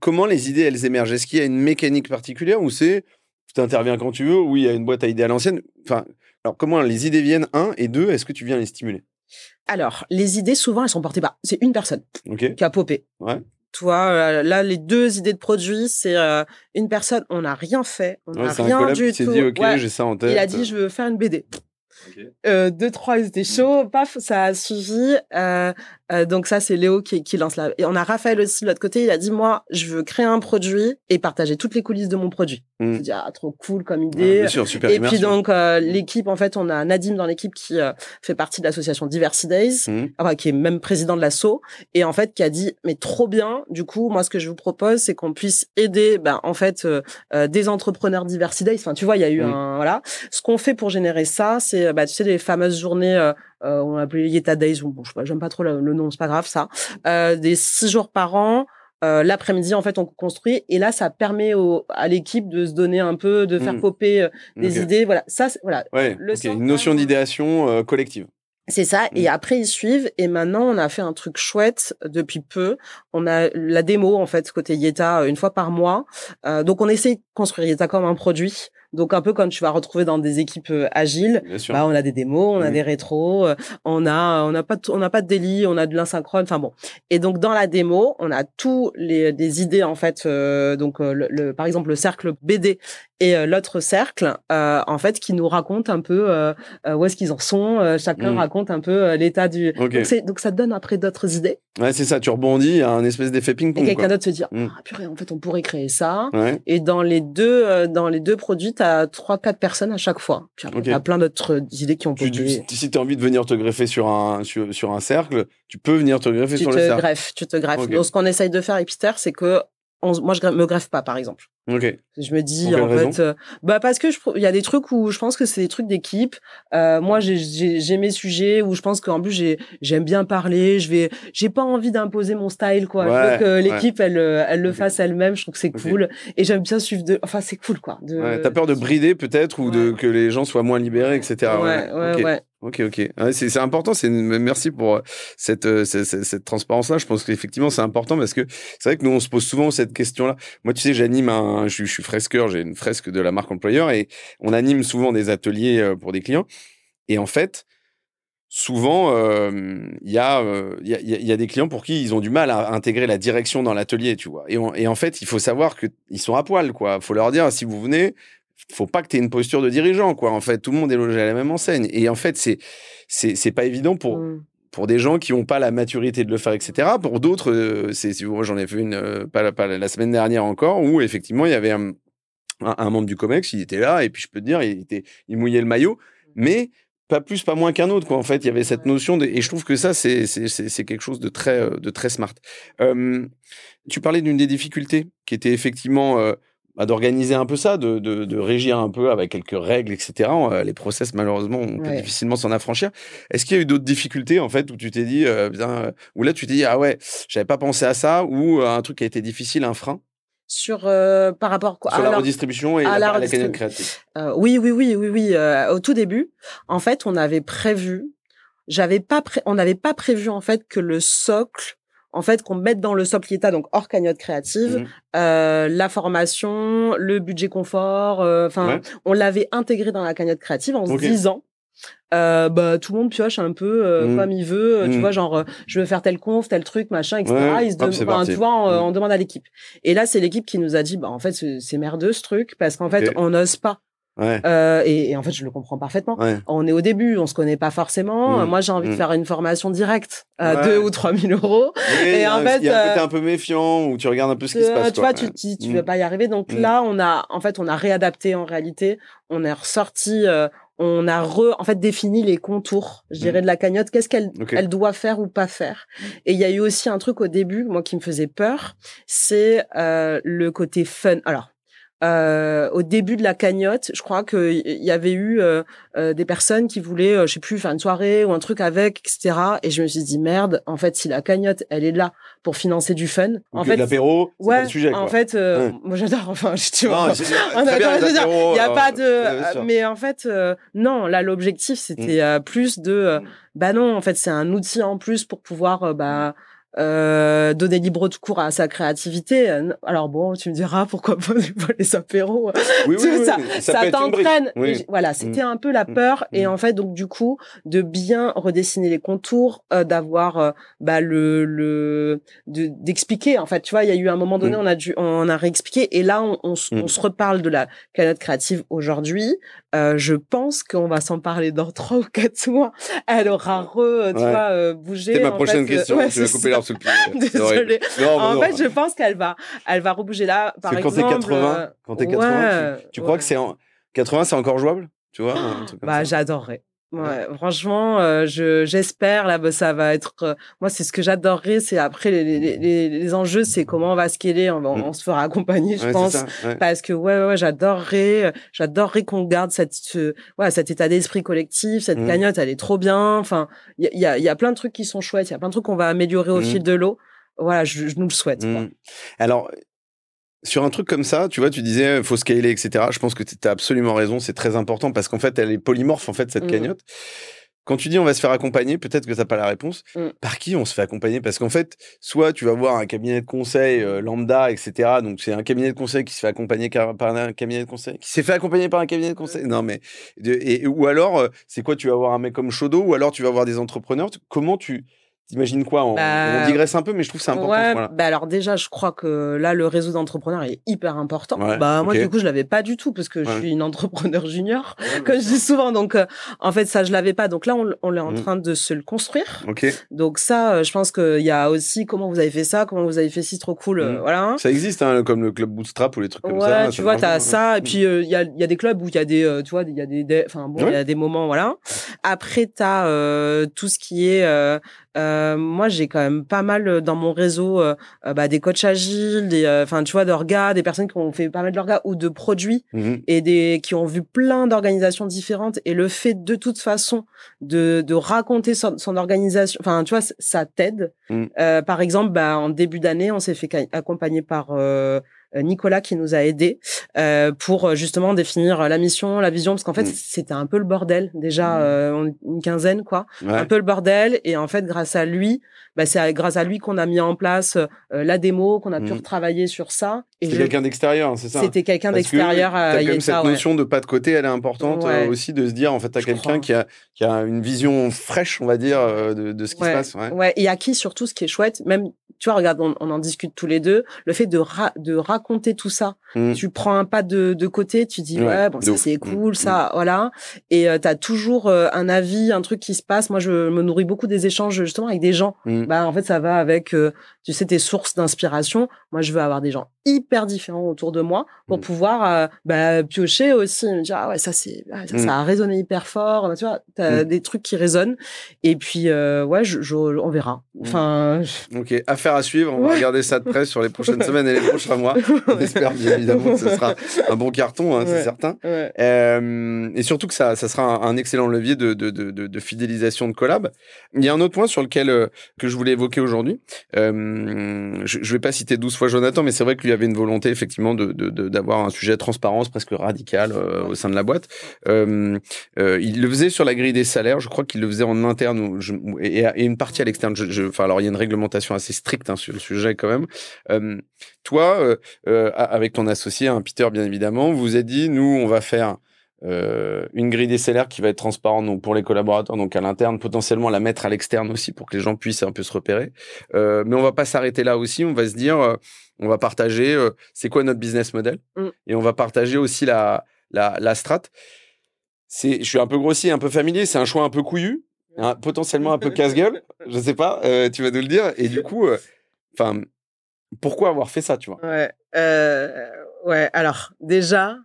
[SPEAKER 2] comment les idées elles émergent? Est-ce qu'il y a une mécanique particulière ou c'est tu interviens quand tu veux ou il y a une boîte à idées à l'ancienne? Enfin, alors comment les idées viennent un et deux Est-ce que tu viens les stimuler?
[SPEAKER 1] Alors, les idées souvent elles sont portées par c'est une personne
[SPEAKER 2] Ok.
[SPEAKER 1] qui a popé.
[SPEAKER 2] Ouais.
[SPEAKER 1] Toi, euh, là, les deux idées de produits, c'est euh, une personne, on n'a rien fait, on
[SPEAKER 2] Ouais,
[SPEAKER 1] n'a
[SPEAKER 2] un
[SPEAKER 1] rien
[SPEAKER 2] collab
[SPEAKER 1] du
[SPEAKER 2] qui
[SPEAKER 1] tout.
[SPEAKER 2] dit ok,
[SPEAKER 1] Ouais.
[SPEAKER 2] j'ai ça en tête.
[SPEAKER 1] Il a dit, je veux faire une BD.
[SPEAKER 2] Ok.
[SPEAKER 1] Euh, deux, trois, ils étaient chauds. Paf, ça a suivi. Euh, euh, donc ça, c'est Léo qui, qui lance là. Et on a Raphaël aussi de l'autre côté. Il a dit, moi, je veux créer un produit et partager toutes les coulisses de mon produit.
[SPEAKER 2] Mm.
[SPEAKER 1] Je dis, ah, trop cool comme
[SPEAKER 2] Ouais,
[SPEAKER 1] idée.
[SPEAKER 2] bien sûr, super
[SPEAKER 1] et
[SPEAKER 2] immersion.
[SPEAKER 1] puis donc euh, l'équipe, en fait, on a Nadim dans l'équipe qui euh, fait partie de l'association Diversity Days,
[SPEAKER 2] Mhm.
[SPEAKER 1] enfin qui est même président de l'asso, et en fait qui a dit mais trop bien. Du coup, moi ce que je vous propose, c'est qu'on puisse aider, ben en fait euh, euh, des entrepreneurs Diversity Days. Enfin tu vois, il y a eu
[SPEAKER 2] Mhm.
[SPEAKER 1] un voilà. Ce qu'on fait pour générer ça, c'est bah tu sais les fameuses journées. Euh, euh, on appelé les Yeta Days, bon, je sais pas, j'aime pas trop le, le nom, c'est pas grave ça. Euh, des six jours par an, euh, l'après-midi, en fait, on construit et là, ça permet au, à l'équipe de se donner un peu, de faire
[SPEAKER 2] Mm.
[SPEAKER 1] popper euh, des
[SPEAKER 2] Ok.
[SPEAKER 1] idées. Voilà, ça, c'est- voilà,
[SPEAKER 2] Ouais,
[SPEAKER 1] le
[SPEAKER 2] ok,
[SPEAKER 1] centre,
[SPEAKER 2] une notion d'idéation euh, collective.
[SPEAKER 1] c'est ça. Et après, ils suivent. Et maintenant, on a fait un truc chouette depuis peu. On a la démo, en fait, côté Yeta, une fois par mois. Euh, donc, on essaie de construire Yeta comme un produit. Donc, un peu comme tu vas retrouver dans des équipes euh, agiles. Bah, on a des démos, on a des rétros, euh, on a, on n'a pas, de- on n'a pas de délit, on a de l'insynchrone. Enfin bon. Et donc dans la démo, on a tous les des idées en fait. euh, donc le, le- par exemple le cercle BD et euh, l'autre cercle, euh, en fait, qui nous racontent un peu où est-ce qu'ils en sont. chacun
[SPEAKER 2] Mhm.
[SPEAKER 1] raconte un peu l'état du.
[SPEAKER 2] Ok.
[SPEAKER 1] Donc, donc ça donne après d'autres idées.
[SPEAKER 2] Ouais, c'est ça. Tu rebondis à un espèce d'effet
[SPEAKER 1] Et
[SPEAKER 2] ping-pong.
[SPEAKER 1] quelqu'un
[SPEAKER 2] quoi.
[SPEAKER 1] d'autre se dit
[SPEAKER 2] Mhm.
[SPEAKER 1] ah purée, en fait, on pourrait créer ça.
[SPEAKER 2] Ouais.
[SPEAKER 1] Et dans les deux, dans les deux produits, t'as trois, quatre personnes à chaque fois. Puis après,
[SPEAKER 2] Ok.
[SPEAKER 1] t'as plein d'autres idées qui ont
[SPEAKER 2] Tu,
[SPEAKER 1] popé.
[SPEAKER 2] tu- si tu as envie de venir te greffer sur un, sur, sur un cercle, tu peux venir te greffer
[SPEAKER 1] tu
[SPEAKER 2] sur
[SPEAKER 1] te
[SPEAKER 2] le cercle.
[SPEAKER 1] greffes, tu te greffes. Donc, ce qu'on essaye de faire avec Pister, c'est que on- moi, je me greffe pas, par exemple. Je me dis, en fait, euh, bah parce que il y a des trucs où je pense que c'est des trucs d'équipe. Euh, moi, j'ai- mes sujets où je pense qu'en plus j'ai j'aime bien parler. Je vais, j'ai pas envie d'imposer mon style, quoi. je veux que l'équipe elle euh, elle le fasse elle-même. Je trouve que c'est cool et j'aime bien suivre de. Enfin, c'est cool, quoi. De...
[SPEAKER 2] Ouais, T'as peur de brider peut-être ou de que les gens soient moins libérés, etc.
[SPEAKER 1] Ouais, ouais,
[SPEAKER 2] Ok.
[SPEAKER 1] ouais.
[SPEAKER 2] Ok, ok. Ouais, c'est important. C'est une- merci pour cette euh, cette, cette- cette transparence-là. Je pense qu'effectivement c'est important parce que c'est vrai que nous on se pose souvent cette question-là. Moi, tu sais, j'anime un, je, je suis fresqueur, j'ai une fresque de la marque employeur et on anime souvent des ateliers euh, pour des clients. Et en fait, souvent, il y, a, des clients pour qui ils ont du mal à intégrer la direction dans l'atelier, tu vois. Et, en fait, il faut savoir qu'ils sont à poil, quoi. Faut leur dire, si vous venez, faut pas que tu aies une posture de dirigeant, quoi. En fait, tout le monde est logé à la même enseigne. Et en fait, c'est c'est pas évident pour mmh. Pour des gens qui n'ont pas la maturité de le faire, etc. Pour d'autres, c'est moi j'en ai fait une pas, pas, la semaine dernière encore où effectivement il y avait un, un, membre du Comex, il était là et puis je peux te dire, il était il mouillait le maillot, mmh. mais pas plus, pas moins qu'un autre, quoi. En fait, il y avait cette notion de, et je trouve que ça, c'est, c'est, quelque chose de très, de très smart. tu parlais d'une des difficultés qui était effectivement, bah, d'organiser un peu ça, de, de, de, régir un peu avec quelques règles, etc. Euh, les process, malheureusement, on peut difficilement s'en affranchir. Est-ce qu'il y a eu d'autres difficultés, en fait, où tu t'es dit, euh, bien, où là, tu t'es dit, ah ouais, j'avais pas pensé à ça, ou euh, un truc qui a été difficile, un frein?
[SPEAKER 1] Sur euh, par rapport
[SPEAKER 2] quoi? Sur la redistribution et à la, la, créative.
[SPEAKER 1] Euh, oui, oui, oui, oui, oui. Euh, au tout début, en fait, on avait prévu, j'avais pas, pré on n'avait pas prévu en fait que le socle en fait qu'on mette dans le socle état donc hors cagnotte créative mmh. euh, la formation le budget confort euh, enfin on l'avait intégré dans la cagnotte créative en se disant euh, bah tout le monde pioche un peu euh, mmh. comme il veut tu mmh. vois genre je veux faire tel conf tel truc machin etc il se tu vois on, demande à l'équipe. Et là c'est l'équipe qui nous a dit bah en fait c'est merdeux ce truc parce qu'en fait on n'ose pas euh, et, et, en fait, je le comprends parfaitement. On est au début, on se connaît pas forcément. Mmh. Moi, j'ai envie de mmh. faire une formation directe à 2 ou 3 000 euros.
[SPEAKER 2] et en fait, il y a un côté euh, un peu méfiant où tu regardes un peu ce qui se passe.
[SPEAKER 1] Tu vois, tu tu, tu veux mmh. pas y arriver. Donc là, on a, en fait, on a réadapté en réalité. On est ressorti. Euh, on a re, en fait défini les contours, je dirais, de la cagnotte. Qu'est-ce qu'elle elle doit faire ou pas faire. Et il y a eu aussi un truc au début, moi, qui me faisait peur, c'est euh, le côté fun. Alors, euh, au début de la cagnotte, je crois qu'il y avait eu euh, euh, des personnes qui voulaient, euh, je sais plus, faire une soirée ou un truc avec, etc. Et je me suis dit merde, en fait, si la cagnotte, elle est là pour financer du fun, en fait,
[SPEAKER 2] l'apéro,
[SPEAKER 1] ouais,
[SPEAKER 2] le sujet.
[SPEAKER 1] En fait, moi j'adore. (laughs) Enfin, tu vois, il y a pas de, mais en fait, non. Là, l'objectif, c'était mm. plus de, bah non, en fait, c'est un outil en plus pour pouvoir, bah euh, donner libre cours à sa créativité. Alors bon, tu me diras pourquoi pas les apéros. Oui, oui, (laughs) ça, ça, t'entraîne. Voilà, c'était mm. un peu la mm. peur et mm. en fait donc du coup de bien redessiner les contours, euh, d'avoir euh, bah le le d'expliquer en fait. Tu vois, il y a eu un moment donné, on a dû on a réexpliqué et là on, on, se reparle de la cagnotte créative aujourd'hui. Euh, je pense qu'on va s'en parler dans (laughs) trois ou quatre mois. Elle aura re, tu vois, bougé.
[SPEAKER 2] C'est ma prochaine question. tu vas couper (laughs)
[SPEAKER 1] Désolée. en fait, je pense qu'elle va, elle va rebouger là. Par
[SPEAKER 2] exemple, quand t'es 80, quand t'es 80, tu, crois que c'est en 80, c'est encore jouable, tu vois
[SPEAKER 1] Bah, j'adorerais. Ouais, franchement, euh, je j'espère là, bah, ça va être. Euh, moi, c'est ce que j'adorerais. C'est après les, les, les, les, enjeux, c'est comment on va scaler. On, on, mm. se fera accompagner, je pense, parce que ouais, ouais, j'adorerais, j'adorerais qu'on garde cette, ce, ouais, cet état d'esprit collectif. Cette mm. cagnotte, elle est trop bien. Enfin, il y a, y a plein de trucs qui sont chouettes. Il y a plein de trucs qu'on va améliorer au mm. fil de l'eau. Voilà, je, je, nous le souhaite.
[SPEAKER 2] Alors, sur un truc comme ça, tu vois, tu disais faut scaler, etc. Je pense que tu as absolument raison, c'est très important parce qu'en fait, elle est polymorphe, en fait, cette mmh. cagnotte. Quand tu dis on va se faire accompagner, peut-être que t'as pas la réponse. Mmh. Par qui on se fait accompagner? Parce qu'en fait, soit tu vas voir un cabinet de conseil euh, lambda, etc. Donc c'est un cabinet de conseil qui se fait accompagner par un cabinet de conseil, qui s'est fait accompagner par un cabinet de conseil? Non mais et, ou alors euh, c'est quoi? Tu vas voir un mec comme Chaudot, ou alors tu vas voir des entrepreneurs? Comment tu T'imagines quoi on, bah, on, digresse un peu, mais je trouve que c'est important. Ouais,
[SPEAKER 1] bah alors déjà, je crois que là, le réseau d'entrepreneurs est hyper important. bah moi, du coup, je l'avais pas du tout parce que je suis une entrepreneur junior, comme je dis souvent. Donc, euh, en fait, ça, je l'avais pas. Donc là, on, on est en mmh. train de se le construire.
[SPEAKER 2] Okay.
[SPEAKER 1] Donc ça, euh, je pense qu'il y a aussi comment vous avez fait ça, comment vous avez fait si trop cool, euh, mmh. voilà.
[SPEAKER 2] Ça existe, hein, comme le club Bootstrap ou les trucs comme ça.
[SPEAKER 1] Ouais, tu vois, t'as ça. Et puis il y a, y a des clubs où il y a des, tu vois, il y a des, enfin bon, il y a des moments, voilà. Après, t'as euh, tout ce qui est euh, moi, j'ai quand même pas mal euh, dans mon réseau euh, bah, des coachs agiles, des, enfin, tu vois, d'orgas, des personnes qui ont fait pas mal d'orgas ou de produits mmh et des qui ont vu plein d'organisations différentes. Et le fait de toute façon de, de raconter son, son organisation, enfin, tu vois, ça t'aide. Mmh. par exemple, bah, en début d'année, on s'est fait accompagner par Nicolas qui nous a aidés pour justement définir la mission, la vision, parce qu'en fait mm. c'était un peu le bordel déjà mm. une quinzaine quoi, un peu le bordel et en fait grâce à lui, bah, c'est grâce à lui qu'on a mis en place la démo, qu'on a pu mm. retravailler sur ça.
[SPEAKER 2] C'était quelqu'un d'extérieur, c'est ça?
[SPEAKER 1] C'était quelqu'un d'extérieur.
[SPEAKER 2] T'as quand même cette notion de pas de côté, elle est importante aussi de se dire en fait t'as quelqu'un qui a qui a une vision fraîche, on va dire, de, de ce qui se passe.
[SPEAKER 1] Ouais. Et à qui surtout ce qui est chouette, même tu vois, regarde, on, on, en discute tous les deux. Le fait de, de raconter tout ça, mmh. tu prends un pas de, de côté, tu dis ouais, bon ça c'est mmh. cool, ça mmh. voilà. Et euh, tu as toujours euh, un avis, un truc qui se passe. Moi, je me nourris beaucoup des échanges justement avec des gens. Bah en fait, ça va avec euh, tu sais tes sources d'inspiration. Moi, je veux avoir des gens hyper différents autour de moi pour pouvoir bah, piocher aussi, me dire ah ouais ça c'est ah, ça, a résonné hyper fort. Tu vois, t'as des trucs qui résonnent. Et puis ouais, je, je, on verra. Enfin.
[SPEAKER 2] Ok, affaire à suivre. On va regarder ça de près sur les prochaines (laughs) semaines et les prochains mois. On espère bien évidemment que ce sera un bon carton, hein, c'est certain. Euh, et surtout que ça, ça sera un, excellent levier de, de, de, de, fidélisation de collab. Il y a un autre point sur lequel euh, que je voulais évoquer aujourd'hui. Euh, je, je vais pas citer 12 fois Jonathan, mais c'est vrai qu'il y avait une volonté effectivement de d'avoir un sujet de transparence presque radical euh, au sein de la boîte. Euh, il le faisait sur la grille des salaires. Je crois qu'il le faisait en interne et, et, une partie à l'externe. Enfin, alors il y a une réglementation assez stricte hein, sur le sujet quand même. Euh, toi, euh, euh, avec ton associé, hein, Peter, bien évidemment, vous avez dit, nous, on va faire une grille des salaires qui va être transparente donc, pour les collaborateurs, donc à l'interne, potentiellement la mettre à l'externe aussi pour que les gens puissent un peu se repérer. mais on va pas s'arrêter là aussi. On va se dire, on va partager c'est quoi notre business model mm. et on va partager aussi la la, la strat. C'est, je suis un peu grossier, un peu familier. C'est un choix un peu couillu, hein, potentiellement un peu casse-gueule. (laughs) Je sais pas. tu vas nous le dire. Et du coup, Enfin, pourquoi avoir fait ça, tu vois?
[SPEAKER 1] Ouais. Euh, ouais. Alors déjà,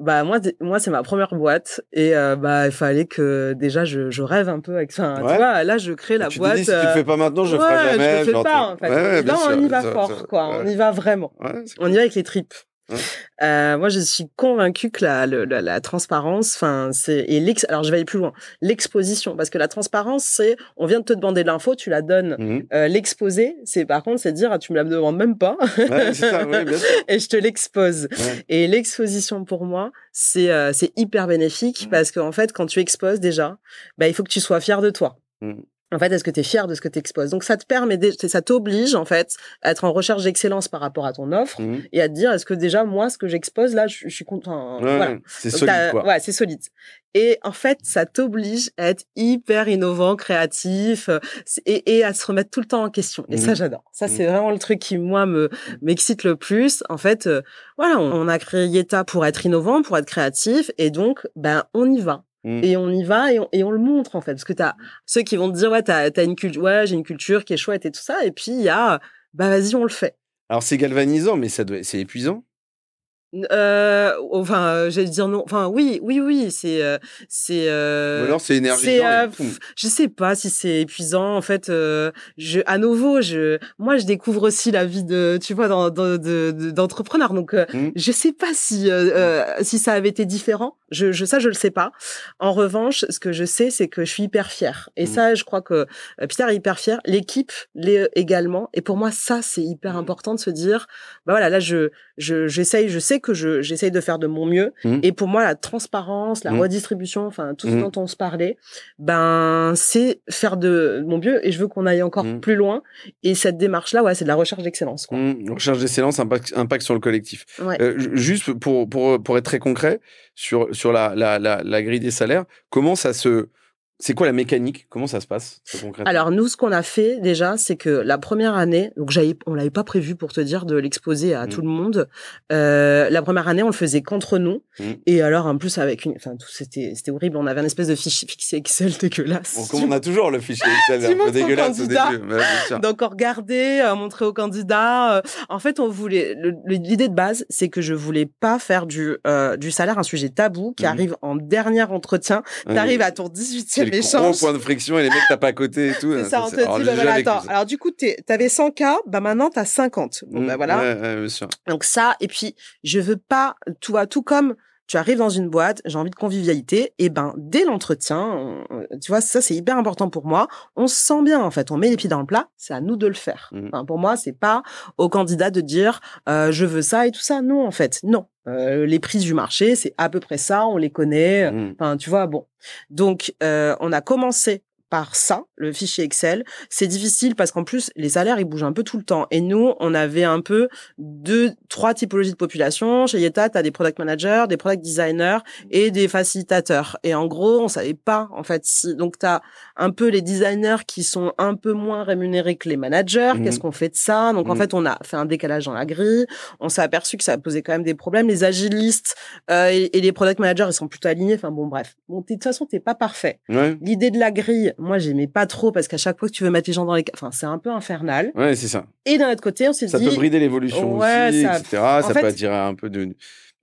[SPEAKER 1] bah moi, moi c'est ma première boîte et euh, bah il fallait que déjà je, je rêve un peu avec ça. Tu vois, là je crée la
[SPEAKER 2] tu
[SPEAKER 1] boîte.
[SPEAKER 2] Te dis, si tu le fais pas maintenant, je le ferai jamais.
[SPEAKER 1] Je le fais pas en fait. Ouais, là on y va fort, quoi. On y va vraiment. on y va avec les tripes. Euh, moi, je suis convaincue que la, la, la transparence, enfin, c'est et l'ex. Alors, je vais aller plus loin. L'exposition, parce que la transparence, c'est on vient de te demander de l'info, tu la donnes. Mmh. Euh, l'exposer, c'est par contre, c'est dire ah, tu me la demandes même pas,
[SPEAKER 2] ouais, ça, bien sûr. (laughs)
[SPEAKER 1] et je te l'expose. Et l'exposition pour moi, c'est euh, c'est hyper bénéfique mmh. parce qu'en fait, quand tu exposes déjà, bah, il faut que tu sois fier de toi. En fait, est-ce que tu es fier de ce que tu exposes Donc ça te permet, ça t'oblige en fait à être en recherche d'excellence par rapport à ton offre mmh. et à te dire est-ce que déjà moi ce que j'expose là, je, suis content.
[SPEAKER 2] voilà. C'est solide. Quoi.
[SPEAKER 1] Ouais, c'est solide. Et en fait, ça t'oblige à être hyper innovant, créatif euh, et, et, à se remettre tout le temps en question. Et ça, mmh. j'adore. Ça, mmh. c'est vraiment le truc qui moi me m'excite le plus. En fait, euh, voilà, on, on, a créé Yeta pour être innovant, pour être créatif, et donc, ben, on y va. Mmh. Et on y va et on, et on, le montre en fait. Parce que tu as ceux qui vont te dire, ouais, t'as as une culture, ouais, j'ai une culture qui est chouette et tout ça. Et puis il y a, bah vas-y, on le fait.
[SPEAKER 2] Alors c'est galvanisant, mais ça doit, c'est épuisant.
[SPEAKER 1] Euh, enfin, euh, j'allais dire non. Enfin, oui, oui, oui, c'est, euh, c'est. Euh,
[SPEAKER 2] Ou alors c'est énergisant.
[SPEAKER 1] Euh, je sais pas si c'est épuisant. En fait, je, à nouveau, je, moi, je découvre aussi la vie de, tu vois, d'entrepreneur. Donc, mmh. je sais pas si, si ça avait été différent. Je, je, ça, je le sais pas. En revanche, ce que je sais, c'est que je suis hyper fière. Et mmh. ça, je crois que Peter est hyper fier. L'équipe l'est également. Et pour moi, ça, c'est hyper mmh. important de se dire, bah voilà, là, je, je, j'essaye, je sais que je j'essaye de faire de mon mieux. Mmh. Et pour moi, la transparence, la mmh. redistribution, enfin tout ce mmh. dont on se parlait, ben c'est faire de mon mieux. Et je veux qu'on aille encore plus loin. Et cette démarche-là, ouais, c'est de la recherche d'excellence.
[SPEAKER 2] Recherche d'excellence, impact, impact sur le collectif. Euh, juste pour, pour pour être très concret sur sur la, la, la, la grille des salaires, comment ça se c'est quoi la mécanique? Comment ça se passe
[SPEAKER 1] Alors nous, ce qu'on a fait déjà, c'est que la première année, donc on l'avait pas prévu pour te dire de l'exposer à mmh. tout le monde. Euh, la première année, on le faisait contre nous, mmh. et alors en plus avec une, enfin tout c'était c'était horrible. On avait un espèce de fichier fixé Excel dégueulasse.
[SPEAKER 2] Donc on a toujours le fichier Excel un peu dégueulasse au début.
[SPEAKER 1] donc on regardait, on montrait aux candidats. Euh, en fait, on voulait l'idée de base, c'est que je voulais pas faire du euh, du salaire un sujet tabou qui mmh. arrive en dernier entretien. T'arrives à ton 18e
[SPEAKER 2] les gros points de friction et les mecs tapent à côté et tout.
[SPEAKER 1] C'est ça, on te dit, bah, voilà, attends. Alors, du coup, t'avais 100 cas, bah, maintenant, t'as 50. Bon, bah, mmh, voilà.
[SPEAKER 2] Ouais, ouais, bien sûr.
[SPEAKER 1] Donc, ça, et puis, je veux pas, tout, tout comme, tu arrives dans une boîte, j'ai envie de convivialité, et ben dès l'entretien, tu vois, ça c'est hyper important pour moi. On se sent bien en fait, on met les pieds dans le plat, c'est à nous de le faire. Enfin, pour moi, c'est pas au candidat de dire euh, je veux ça et tout ça. Non, en fait, non. Euh, les prix du marché, c'est à peu près ça, on les connaît.
[SPEAKER 2] Mhm.
[SPEAKER 1] Enfin, tu vois, bon. Donc, euh, on a commencé par ça, le fichier Excel. C'est difficile parce qu'en plus, les salaires, ils bougent un peu tout le temps. Et nous, on avait un peu deux, trois typologies de population. Chez Yeta, tu as des product managers, des product designers et des facilitateurs. Et en gros, on savait pas, en fait, si, donc tu as un peu les designers qui sont un peu moins rémunérés que les managers.
[SPEAKER 2] Mhm.
[SPEAKER 1] Qu'est-ce qu'on fait de ça? Donc, en
[SPEAKER 2] Mhm.
[SPEAKER 1] fait, on a fait un décalage dans la grille. On s'est aperçu que ça posait quand même des problèmes. Les agilistes euh, et, et les product managers, ils sont plutôt alignés. Enfin, bon, bref. Bon, de toute façon, t'es pas parfait.
[SPEAKER 2] Ouais,
[SPEAKER 1] L'idée de la grille, moi, j'aimais pas trop parce qu'à chaque fois que tu veux mettre les gens dans les, enfin, c'est un peu infernal.
[SPEAKER 2] ouais, c'est ça.
[SPEAKER 1] Et d'un autre côté, on s'est
[SPEAKER 2] Ça
[SPEAKER 1] dit,
[SPEAKER 2] peut brider l'évolution
[SPEAKER 1] Ouais,
[SPEAKER 2] aussi,
[SPEAKER 1] ça-
[SPEAKER 2] etc.
[SPEAKER 1] en
[SPEAKER 2] Ça
[SPEAKER 1] fait-
[SPEAKER 2] peut attirer un peu de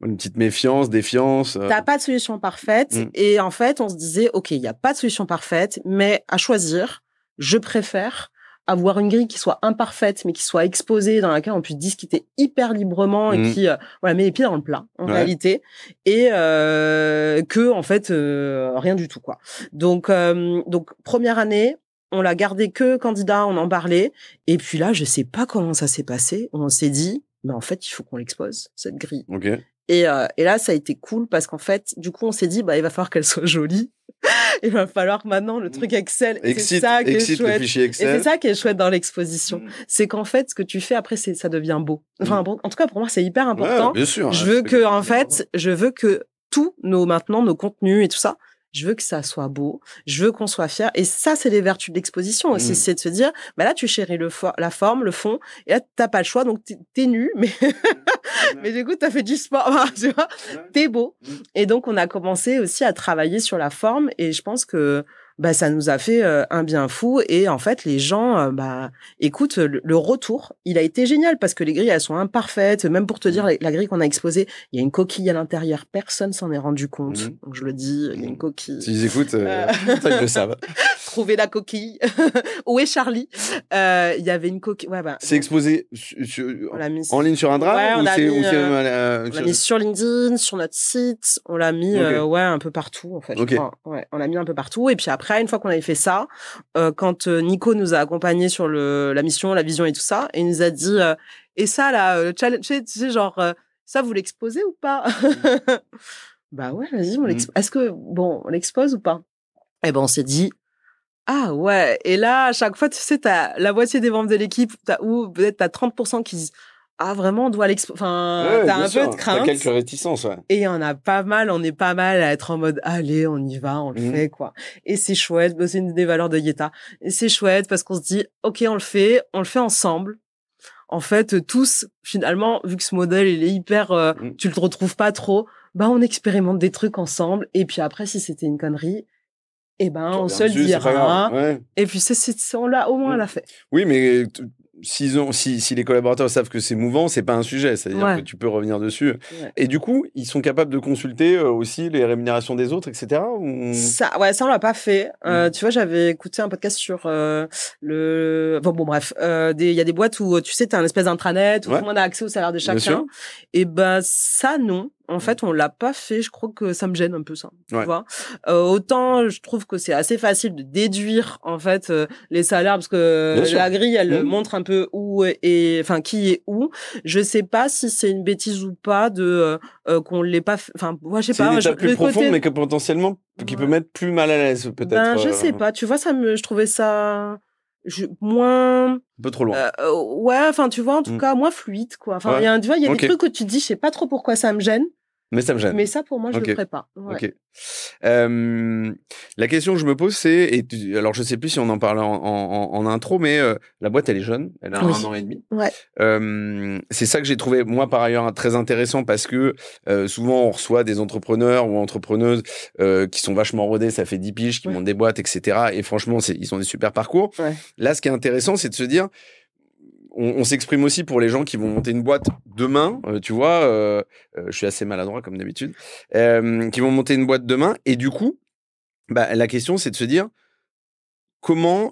[SPEAKER 2] une petite méfiance, défiance. euh.
[SPEAKER 1] T'as pas de solution parfaite.
[SPEAKER 2] Mm.
[SPEAKER 1] Et en fait, on se disait, OK, il n'y a pas de solution parfaite, mais à choisir, je préfère avoir une grille qui soit imparfaite, mais qui soit exposée, dans laquelle on puisse discuter hyper librement et
[SPEAKER 2] Mm.
[SPEAKER 1] qui, euh, voilà, met les pieds dans le plat, en
[SPEAKER 2] Ouais.
[SPEAKER 1] réalité. Et, euh, que, en fait, euh, rien du tout, quoi. Donc, euh, donc, première année, on l'a gardé que candidat, on en parlait. Et puis là, je sais pas comment ça s'est passé. On s'est dit, mais en fait, il faut qu'on l'expose, cette grille.
[SPEAKER 2] Ok.
[SPEAKER 1] Et, euh, et là, ça a été cool parce qu'en fait, du coup, on s'est dit, bah, il va falloir qu'elle soit jolie. (laughs) il va falloir que maintenant le truc Excel. et C'est
[SPEAKER 2] Excite,
[SPEAKER 1] ça qui est chouette. Et
[SPEAKER 2] Excel.
[SPEAKER 1] c'est ça qui est chouette dans l'exposition.
[SPEAKER 2] Mm.
[SPEAKER 1] C'est qu'en fait, ce que tu fais après, c'est ça devient beau. Enfin, bon, en tout cas, pour moi, c'est hyper important.
[SPEAKER 2] Ouais, bien sûr.
[SPEAKER 1] je
[SPEAKER 2] hein,
[SPEAKER 1] veux que, en fait, je veux que tous nos, maintenant, nos contenus et tout ça, je veux que ça soit beau, je veux qu'on soit fier. Et ça, c'est les vertus de l'exposition aussi.
[SPEAKER 2] Mm.
[SPEAKER 1] C'est de se dire, bah là, tu chéris le fo- la forme, le fond, et là, t'as pas le choix, donc t'es- nu, mais, (laughs) mais du coup, t'as fait du sport, tu vois, t'es beau.
[SPEAKER 2] Mm.
[SPEAKER 1] Et donc, on a commencé aussi à travailler sur la forme, et je pense que, bah, ça nous a fait euh, un bien fou. Et en fait, les gens, euh, bah, écoute, le, le retour, il a été génial parce que les grilles, elles sont imparfaites. Même pour te dire, la, la grille qu'on a exposée, il y a une coquille à l'intérieur. Personne s'en est rendu compte.
[SPEAKER 2] Mhm.
[SPEAKER 1] Donc, je le dis, il y a une
[SPEAKER 2] Mhm.
[SPEAKER 1] coquille.
[SPEAKER 2] S'ils écoutent, euh,
[SPEAKER 1] Euh.
[SPEAKER 2] ça, (laughs) ils le savent. (laughs)
[SPEAKER 1] Trouver la coquille. (laughs) Où est Charlie? Euh, Il y avait une coquille. Ouais, bah,
[SPEAKER 2] C'est exposé su- su- en ligne sur un drap
[SPEAKER 1] Ouais, on l'a mis, euh,
[SPEAKER 2] sur-
[SPEAKER 1] mis sur LinkedIn, sur notre site, on l'a mis ouais un peu partout en fait. Ouais, on l'a mis un peu partout et puis après une fois qu'on avait fait ça, euh, quand euh, Nico nous a accompagnés sur le la mission, la vision et tout ça, et il nous a dit euh, et ça là, le challenge, tu sais, tu sais, genre euh, ça vous l'exposez ou pas (laughs) Bah ouais, vas-y, on
[SPEAKER 2] Mhm.
[SPEAKER 1] l'expose. Est-ce que bon, on l'expose ou pas? Eh ben on s'est dit ah ouais, et là, à chaque fois, tu sais, t'as la moitié des membres de l'équipe, ou peut-être t'as 30% qui disent, ah vraiment, on doit l'exposer. Enfin,
[SPEAKER 2] Ouais,
[SPEAKER 1] t'as un
[SPEAKER 2] sûr.
[SPEAKER 1] peu de crainte.
[SPEAKER 2] T'as quelques réticences, ouais.
[SPEAKER 1] Et il y en a pas mal, on est pas mal à être en mode, allez, on y va, on le
[SPEAKER 2] Mhm.
[SPEAKER 1] fait, quoi. Et c'est chouette, bah, c'est une des valeurs de Yeta. Et c'est chouette parce qu'on se dit, ok, on le fait, on le fait ensemble. En fait, tous, finalement, vu que ce modèle, il est hyper, euh,
[SPEAKER 2] Mhm.
[SPEAKER 1] tu le retrouves pas trop, bah, on expérimente des trucs ensemble. Et puis après, si c'était une connerie, eh ben, on se le dira.
[SPEAKER 2] Ouais.
[SPEAKER 1] Et puis, c'est, on l'a, au moins, on
[SPEAKER 2] Mm.
[SPEAKER 1] l'a fait.
[SPEAKER 2] Oui, mais s'ils ont, si, si les collaborateurs savent que c'est mouvant, c'est pas un sujet. C'est-à-dire
[SPEAKER 1] Ouais.
[SPEAKER 2] que tu peux revenir dessus.
[SPEAKER 1] Ouais.
[SPEAKER 2] Et du coup, ils sont capables de consulter euh, aussi les rémunérations des autres, etc. ou-
[SPEAKER 1] Ça, ouais, ça on l'a pas fait. Euh,
[SPEAKER 2] Mm.
[SPEAKER 1] Tu vois, j'avais écouté un podcast sur euh, le. Bon, bon, bref, euh, il y a des boîtes où tu sais, t'as un espèce d'intranet où
[SPEAKER 2] Ouais.
[SPEAKER 1] tout le monde a accès au salaire de chacun. Et ben ça, non. En fait, on l'a pas fait. Je crois que ça me gêne un peu ça. Tu
[SPEAKER 2] Ouais.
[SPEAKER 1] vois. Euh, autant, je trouve que c'est assez facile de déduire en fait euh, les salaires parce que
[SPEAKER 2] Bien sûr.
[SPEAKER 1] la grille, elle
[SPEAKER 2] Mm.
[SPEAKER 1] montre un peu où et enfin qui est où. Je sais pas si c'est une bêtise ou pas de euh, euh, qu'on l'ait pas. fait- Enfin, moi, je sais
[SPEAKER 2] C'est
[SPEAKER 1] pas.
[SPEAKER 2] étape plus
[SPEAKER 1] côté-
[SPEAKER 2] profonde, mais que potentiellement, qui peut
[SPEAKER 1] Ouais.
[SPEAKER 2] mettre plus mal à l'aise, peut-être.
[SPEAKER 1] ben, je
[SPEAKER 2] euh,
[SPEAKER 1] sais pas. Tu vois, ça me, je trouvais ça je, moins.
[SPEAKER 2] Un peu trop loin.
[SPEAKER 1] euh, euh, ouais, enfin, tu vois, en tout
[SPEAKER 2] Mm.
[SPEAKER 1] cas, moins fluide, quoi. Enfin,
[SPEAKER 2] Ouais.
[SPEAKER 1] il y a, tu vois, il y a des trucs où tu te dis, je sais pas trop pourquoi ça me gêne,
[SPEAKER 2] mais ça me gêne.
[SPEAKER 1] mais ça, pour moi, je
[SPEAKER 2] Ok.
[SPEAKER 1] le ferais pas. Ouais.
[SPEAKER 2] Ok. Euh, la question que je me pose, c'est, et tu- alors je sais plus si on en parle en, en- en intro, mais euh, la boîte elle est jeune, elle a
[SPEAKER 1] Oui.
[SPEAKER 2] un an et demi.
[SPEAKER 1] Ouais.
[SPEAKER 2] Euh, c'est ça que j'ai trouvé moi par ailleurs très intéressant parce que euh, souvent on reçoit des entrepreneurs ou entrepreneuses euh, qui sont vachement rodés, ça fait 10 piges, qui
[SPEAKER 1] Ouais.
[SPEAKER 2] montent des boîtes, etc. Et franchement, ils ont des super parcours.
[SPEAKER 1] Ouais.
[SPEAKER 2] Là, ce qui est intéressant, c'est de se dire, on, s'exprime aussi pour les gens qui vont monter une boîte demain, euh, tu vois. euh, euh, je suis assez maladroit comme d'habitude, qui vont monter une boîte demain. Et du coup, bah, la question, c'est de se dire comment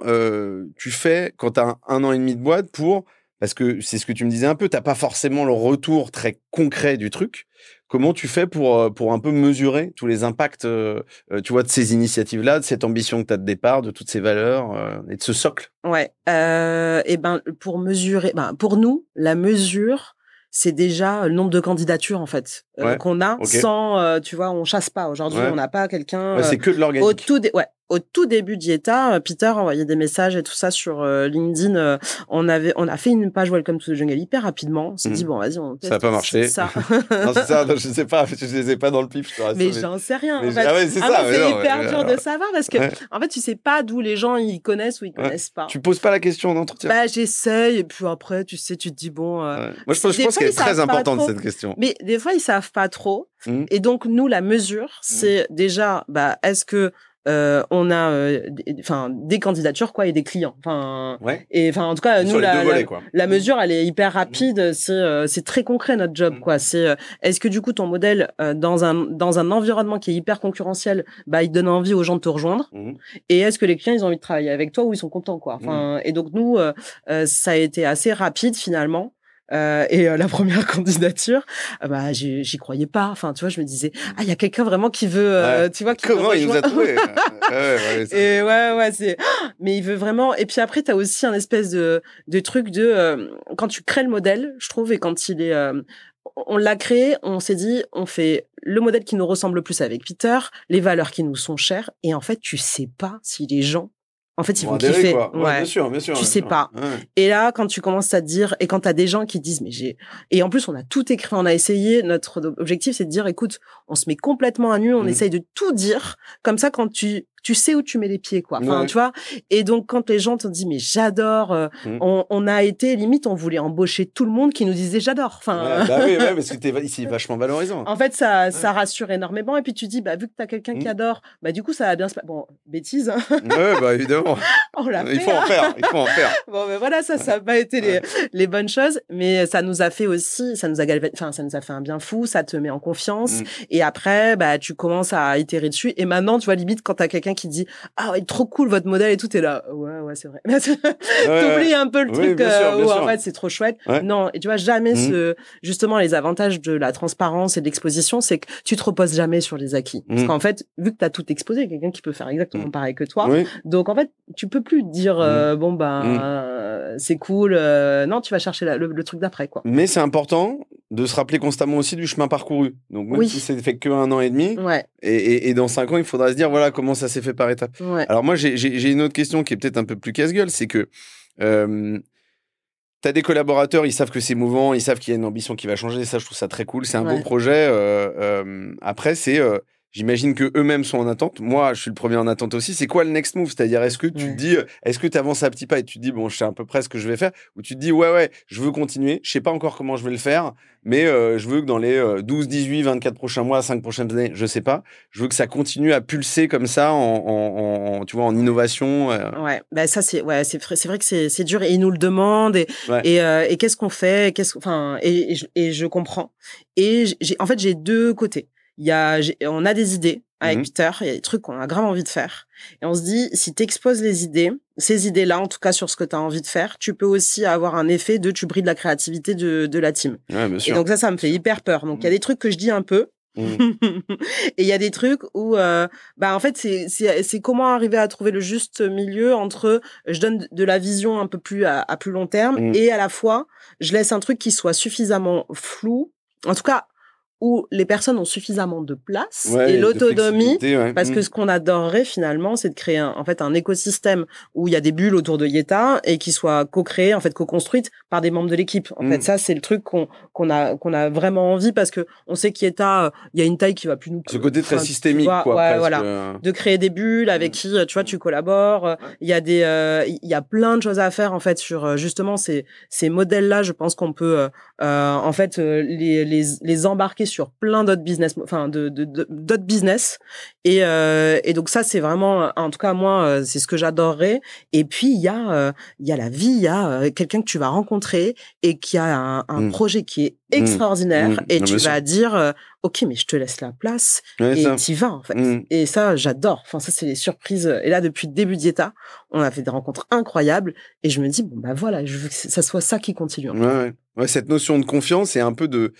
[SPEAKER 2] tu fais quand tu as un an et demi de boîte pour parce que c'est ce que tu me disais un peu, t'as pas forcément le retour très concret du truc. Comment tu fais pour, euh, pour un peu mesurer tous les impacts, euh, euh, tu vois, de ces initiatives-là, de cette ambition que tu as de départ, de toutes ces valeurs et de ce socle?
[SPEAKER 1] Ouais. et ben pour mesurer, ben pour nous, la mesure, c'est déjà le nombre de candidatures en fait qu'on a sans, tu vois, on chasse pas. Aujourd'hui, on n'a pas quelqu'un.
[SPEAKER 2] c'est que de l'organique.
[SPEAKER 1] Au tout, ouais, au tout début d'IETA, euh, Peter envoyait des messages et tout ça sur euh, LinkedIn. Euh, on avait, on a fait une page Welcome to the Jungle hyper rapidement. On s'est dit mhm. bon, vas-y, on
[SPEAKER 2] Ça n'a pas marché.
[SPEAKER 1] Ça. (laughs)
[SPEAKER 2] non, c'est ça. je sais pas. Je les ai pas dans le pif. Je
[SPEAKER 1] mais j'en sais rien. En fait. Ah ouais, c'est ah ça. C'est hyper dur de savoir parce que en fait, tu sais pas d'où les gens ils connaissent ou ils connaissent pas.
[SPEAKER 2] Tu poses pas la question en entretien.
[SPEAKER 1] Bah, j'essaye et puis après, tu sais, tu te dis bon.
[SPEAKER 2] Moi, je pense, je pense qu'elle est très importante cette question.
[SPEAKER 1] Mais des fois, ils savent pas trop. Mmh. Et donc, nous, la mesure, mmh. c'est déjà, bah, est-ce que euh, on a euh, enfin des candidatures quoi et des clients enfin
[SPEAKER 2] ouais.
[SPEAKER 1] et enfin en tout cas nous la, la, mesure elle est hyper rapide c'est euh, c'est très concret notre job mm. quoi c'est est-ce que du coup ton modèle dans un dans un environnement qui est hyper concurrentiel bah il donne envie aux gens de te rejoindre mm. et est-ce que les clients ils ont envie de travailler avec toi ou ils sont contents quoi enfin mm. et donc nous ça a été assez rapide finalement euh, et euh, la première (laughs) candidature, euh, bah j'y croyais pas. Enfin, tu vois, je me disais, ah, il y a quelqu'un vraiment qui veut, tu vois, qui
[SPEAKER 2] comment il nous a trouvé (laughs)
[SPEAKER 1] ouais, Et ouais, ouais, c'est. (gasps) Mais il veut vraiment. Et puis après, tu as aussi un espèce de de truc de quand tu crées le modèle, je trouve, et quand il est on l'a créé, on s'est dit, on fait le modèle qui nous ressemble le plus avec Peter, les valeurs qui nous sont chères, et en fait, tu sais pas si les gens en fait, ils vont kiffer.
[SPEAKER 2] Quoi. Ouais, bien sûr, bien sûr.
[SPEAKER 1] Tu sais pas. Et là, quand tu commences à te dire, et quand t'as des gens qui disent, mais j'ai, et en plus, on a tout écrit, on a essayé, notre objectif, c'est de dire, écoute, on se met complètement à nu, on mmh. essaye de tout dire. Comme ça, quand tu tu sais où tu mets les pieds, quoi. Enfin, tu vois. Et donc, quand les gens te disent, mais j'adore, euh, mmh. on, on, a été limite, on voulait embaucher tout le monde qui nous disait j'adore. Enfin.
[SPEAKER 2] bah oui, (laughs) ouais, parce que t'es ici vachement valorisant.
[SPEAKER 1] En fait, ça, ça rassure énormément. Et puis tu dis, bah vu que t'as quelqu'un qui mmh. adore, bah du coup, ça va bien se passer. Bon, bêtise. Hein.
[SPEAKER 2] ouais, bah évidemment. (laughs)
[SPEAKER 1] on l'a
[SPEAKER 2] Il faut en
[SPEAKER 1] hein.
[SPEAKER 2] faire. Il faut en faire. (laughs)
[SPEAKER 1] bon, mais voilà, ça, ça n'a pas été les, les, bonnes choses, mais ça nous a fait aussi, ça nous a enfin, ça nous a fait un bien fou. Ça te met en confiance. Mmh. Et après, bah tu commences à itérer dessus. Et maintenant, tu vois, limite, quand t'as quelqu'un qui dit, ah trop cool votre modèle et tout, est là. Ouais, ouais, c'est vrai. (laughs) T'oublies un peu le truc euh, où en fait c'est trop chouette. Non, et tu vois jamais mmh. ce, justement les avantages de la transparence et de l'exposition, c'est que tu te reposes jamais sur les acquis. Parce mmh. qu'en fait, vu que tu as tout exposé, quelqu'un qui peut faire exactement mmh. pareil que toi. Donc en fait, tu peux plus dire euh, bon ben c'est cool. Euh, non, tu vas chercher le, truc d'après quoi.
[SPEAKER 2] Mais c'est important de se rappeler constamment aussi du chemin parcouru. Donc même si c'est fait que un an et demi, et, et, dans cinq ans, il faudra se dire voilà comment ça s'est fait par étapes. Alors moi, j'ai une autre question qui est peut-être un peu plus casse-gueule, c'est que euh, tu as des collaborateurs, ils savent que c'est mouvant, ils savent qu'il y a une ambition qui va changer, ça je trouve ça très cool, c'est un bon projet. Euh, euh, après, c'est J'imagine que eux-mêmes sont en attente. Moi, je suis le premier en attente aussi. C'est quoi le next move? C'est-à-dire, est-ce que tu te dis, est-ce que tu avances à petit pas et tu te dis, bon, je sais à peu près ce que je vais faire? Ou tu te dis, ouais, ouais, je veux continuer. Je sais pas encore comment je vais le faire, mais euh, je veux que dans les 12, 18, 24 prochains mois, 5 prochaines années, je sais pas, je veux que ça continue à pulser comme ça en, tu vois, en innovation.
[SPEAKER 1] Euh. Ouais, bah ça, c'est ouais, c'est vrai, vrai que c'est dur et ils nous le demandent. Et, et, euh, et qu'est-ce qu'on fait? Qu'est-ce, enfin, et, et, je, et je comprends. Et j'ai, en fait, j'ai deux côtés. Il y a, on a des idées avec mmh Peter, il y a des trucs qu'on a grave envie de faire. Et on se dit, si tu exposes les idées, ces idées-là, en tout cas sur ce que tu as envie de faire, tu peux aussi avoir un effet de tu brides la créativité de, de la team.
[SPEAKER 2] Ouais, bien sûr.
[SPEAKER 1] Et donc ça, ça me fait hyper peur. Donc il y a mmh. des trucs que je dis un peu. Mmh. (laughs) et il y a des trucs où, euh, bah en fait, c'est c'est comment arriver à trouver le juste milieu entre je donne de la vision un peu plus à, à plus long terme et à la fois je laisse un truc qui soit suffisamment flou, en tout cas où les personnes ont suffisamment de place et l'autonomie parce que mm. ce qu'on adorerait finalement c'est de créer un, en fait un écosystème où il y a des bulles autour de Yeta et qui soient co-créées en fait co-construites par des membres de l'équipe en fait mm. ça c'est le truc qu'on qu'on a qu'on a vraiment envie parce que on sait qu'Yeta il y a une taille qui va plus nous
[SPEAKER 2] ce côté très systémique quoi
[SPEAKER 1] voilà euh. de créer des bulles avec mm. qui tu vois tu collabores il y a des euh, il y a plein de choses à faire en fait sur euh, justement ces ces modèles là je pense qu'on peut en fait les, les les embarquer sur plein d'autres business, enfin de d'autres business. Et, euh, et donc ça, c'est vraiment, en tout cas moi, euh, c'est ce que j'adorerais. Et puis il y a euh, il y a la vie, il y a quelqu'un que tu vas rencontrer et qui a un, un mmh. projet qui est mmh. extraordinaire mmh. et tu vas dire ok mais je te laisse la place et tu vas en fait et ça j'adore enfin ça c'est les surprises et là depuis le début d'Ieta on a fait des rencontres incroyables et je me dis bon bah voilà je veux que ça soit ça qui continue
[SPEAKER 2] ouais, ouais. ouais cette notion de confiance et un peu de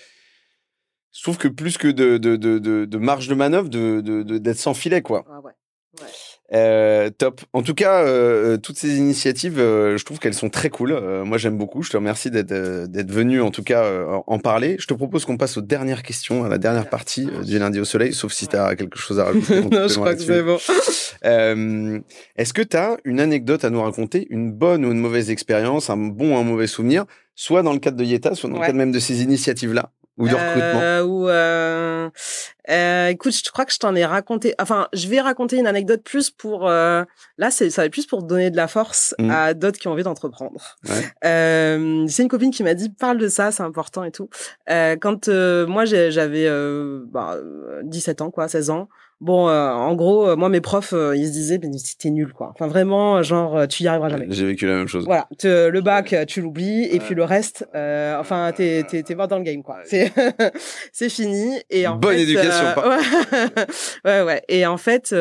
[SPEAKER 2] je trouve que plus que de, de, de, de marge de manœuvre, d'être de, de, sans filet, quoi.
[SPEAKER 1] Ah ouais. Ouais.
[SPEAKER 2] Euh, top. En tout cas, euh, toutes ces initiatives, euh, je trouve qu'elles sont très cool. Euh, moi, j'aime beaucoup. Je te remercie d'être d'être venu, en tout cas, en parler. Je te propose qu'on passe aux dernières questions, à la dernière partie du lundi au soleil, sauf si tu as quelque chose à rajouter. (laughs)
[SPEAKER 1] non, je crois que c'est bon.
[SPEAKER 2] Est-ce que tu as une anecdote à nous raconter, une bonne ou une mauvaise expérience, un bon ou un mauvais souvenir, soit dans le cadre de Yeta, soit dans le cadre même de ces initiatives-là? Ou de recrutement
[SPEAKER 1] euh, ou euh, euh, écoute, je crois que je t'en ai raconté. Enfin, je vais raconter une anecdote plus pour. Euh, là, c'est ça va être plus pour donner de la force mmh. à d'autres qui ont envie d'entreprendre. Ouais. Euh, c'est une copine qui m'a dit parle de ça, c'est important et tout. Euh, quand moi j'avais bah, 17 ans, quoi, 16 ans. Bon, euh, en gros, euh, moi, mes profs, euh, ils se disaient, mais c'était nul, quoi. Enfin, vraiment, genre, tu y arriveras jamais.
[SPEAKER 2] J'ai vécu la même chose.
[SPEAKER 1] Voilà, le bac, tu l'oublies, et puis le reste, enfin, t'es t'es mort dans le game, quoi. C'est (laughs) c'est fini. Et en
[SPEAKER 2] bonne éducation, pas. (laughs)
[SPEAKER 1] ouais, ouais. Et en fait,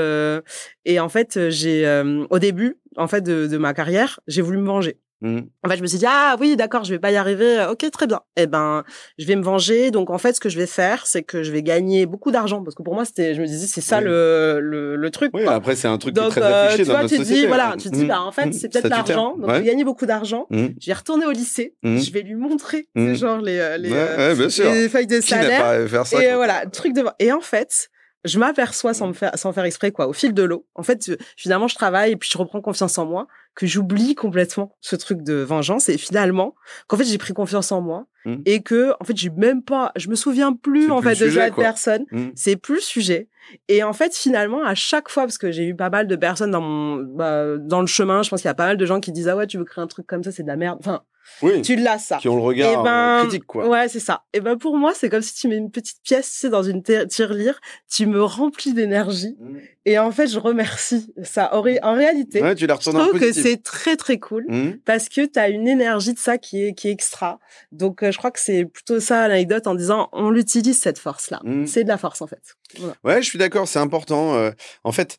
[SPEAKER 1] et en fait, j'ai au début, en fait, de, de ma carrière, j'ai voulu me venger. Mmh. En fait, je me suis dit ah oui, d'accord, je vais pas y arriver. Ok, très bien. Eh ben, je vais me venger. Donc en fait, ce que je vais faire, c'est que je vais gagner beaucoup d'argent parce que pour moi, c'était, je me disais, c'est ça le, le, le truc.
[SPEAKER 2] Oui, après c'est un truc donc, qui est très affiché euh, tu dans vois, tu
[SPEAKER 1] dis voilà, tu te dis mmh. bah en fait, c'est peut-être l'argent. Donc je vais gagner beaucoup d'argent. Mmh. Je vais retourner au lycée. Je vais lui montrer genre les euh, les, euh, les feuilles de salaire.
[SPEAKER 2] Faire ça,
[SPEAKER 1] et voilà, truc de et en fait, je m'aperçois sans me faire sans faire exprès quoi au fil de l'eau. En fait finalement je travaille et puis je reprends confiance en moi que j'oublie complètement ce truc de vengeance. Et finalement qu'en fait j'ai pris confiance en moi mmh. et que en fait j'ai même pas je me souviens plus en fait de cette personne. Mmh. c'est plus le sujet. Et en fait finalement à chaque fois parce que j'ai eu pas mal de personnes dans mon bah, dans le chemin je pense qu'il y a pas mal de gens qui disent ah ouais tu veux créer un truc comme ça c'est de la merde. Enfin
[SPEAKER 2] oui.
[SPEAKER 1] Tu l'as ça.
[SPEAKER 2] Qui ont le regard
[SPEAKER 1] eh ben,
[SPEAKER 2] critique quoi.
[SPEAKER 1] Ouais, c'est ça. Et ben pour moi, c'est comme si tu mets une petite pièce, dans une tirelire, tu me remplis d'énergie mmh. et en fait, je remercie ça. En, réalité,
[SPEAKER 2] ouais, tu la
[SPEAKER 1] je trouve que c'est très très cool mmh. parce que tu as une énergie de ça qui est qui est extra. Donc euh, je crois que c'est plutôt ça l'anecdote en disant on l'utilise cette force là. Mmh. C'est de la force en fait.
[SPEAKER 2] Ouais, je suis d'accord, c'est important. Euh, en fait,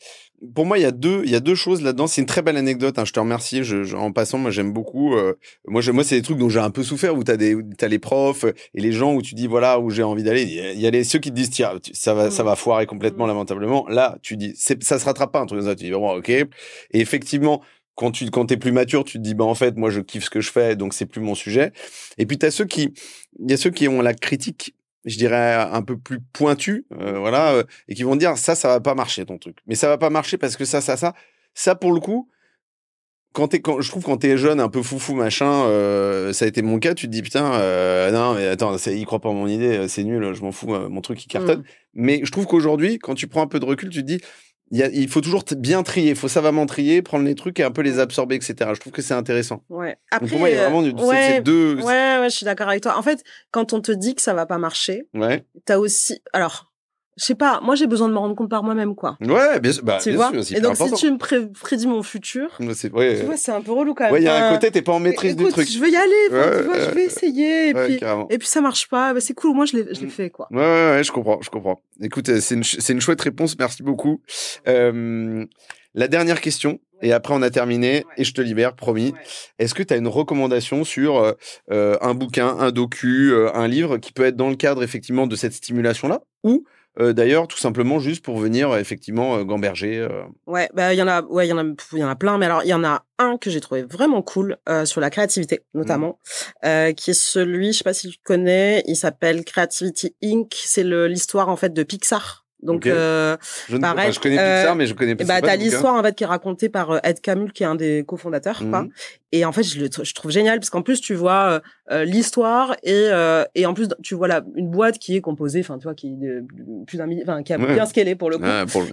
[SPEAKER 2] pour moi, il y a deux, il y a deux choses là-dedans. C'est une très belle anecdote. Hein, je te remercie. Je, en passant, moi, j'aime beaucoup. Euh, moi, je, moi, c'est des trucs dont j'ai un peu souffert où t'as des, t'as les profs et les gens où tu dis voilà où j'ai envie d'aller. Il y a les ceux qui te disent tiens, ça va, ça va foirer complètement lamentablement. Là, tu dis ça se rattrape pas un truc comme ça. Tu dis bon, ok. Et effectivement, quand tu quand t'es plus mature, tu te dis bah en fait moi je kiffe ce que je fais donc c'est plus mon sujet. Et puis t'as ceux qui il y a ceux qui ont la critique je dirais un peu plus pointu, euh, voilà, euh, et qui vont dire ça, ça va pas marcher ton truc. Mais ça va pas marcher parce que ça, ça, ça, ça pour le coup, quand t'es, quand je trouve quand t'es jeune, un peu foufou machin, euh, ça a été mon cas. Tu te dis putain, non mais attends, il croit pas en mon idée, c'est nul, je m'en fous, mon truc il cartonne. Mmh. Mais je trouve qu'aujourd'hui, quand tu prends un peu de recul, tu te dis il, faut toujours bien trier, il faut savamment trier, prendre les trucs et un peu les absorber, etc. Je trouve que c'est intéressant.
[SPEAKER 1] Ouais. Après,
[SPEAKER 2] pour moi, il y a vraiment
[SPEAKER 1] ouais,
[SPEAKER 2] deux.
[SPEAKER 1] Ouais, ouais, je suis d'accord avec toi. En fait, quand on te dit que ça va pas marcher,
[SPEAKER 2] ouais.
[SPEAKER 1] t'as aussi. Alors, je sais pas, moi j'ai besoin de me rendre compte par moi-même quoi.
[SPEAKER 2] Ouais, bien sûr, bah,
[SPEAKER 1] tu
[SPEAKER 2] bien
[SPEAKER 1] vois?
[SPEAKER 2] sûr,
[SPEAKER 1] Et donc si tu me prédis mon futur,
[SPEAKER 2] ouais,
[SPEAKER 1] tu vois, c'est un peu relou quand même.
[SPEAKER 2] Ouais, il y a un côté t'es pas en maîtrise
[SPEAKER 1] écoute,
[SPEAKER 2] du truc.
[SPEAKER 1] Je veux y aller, tu vois, je vais essayer et puis et puis ça marche pas, bah, c'est cool, moi je l'ai je l'ai fait quoi.
[SPEAKER 2] Ouais, ouais, ouais, je comprends, je comprends. Écoute, euh, c'est une c'est une chouette réponse, merci beaucoup. Euh, la dernière question, et après on a terminé, et je te libère, promis. Est-ce que tu as une recommandation sur euh, euh, un bouquin, un docu, un livre qui peut être dans le cadre effectivement de cette stimulation-là, ou euh, d'ailleurs, tout simplement juste pour venir euh, effectivement euh, gamberger.
[SPEAKER 1] Ouais, bah il y en a, ouais, il y en a, il y en a plein, mais alors il y en a un que j'ai trouvé vraiment cool sur la créativité notamment, mmh. qui est celui, je sais pas si tu connais, il s'appelle Creativity Inc. C'est l'histoire en fait de Pixar. Donc, euh,
[SPEAKER 2] je, pareil, je connais Pixar, mais je connais pas.
[SPEAKER 1] Bah, t'as l'histoire en fait qui est racontée par Ed Camul, qui est un des cofondateurs, quoi. Et en fait, je le je trouve génial parce qu'en plus, tu vois euh, l'histoire et et en plus, tu vois là une boîte qui est composée, enfin, tu vois, qui est plus d'un enfin, qui a bien scalé pour le coup.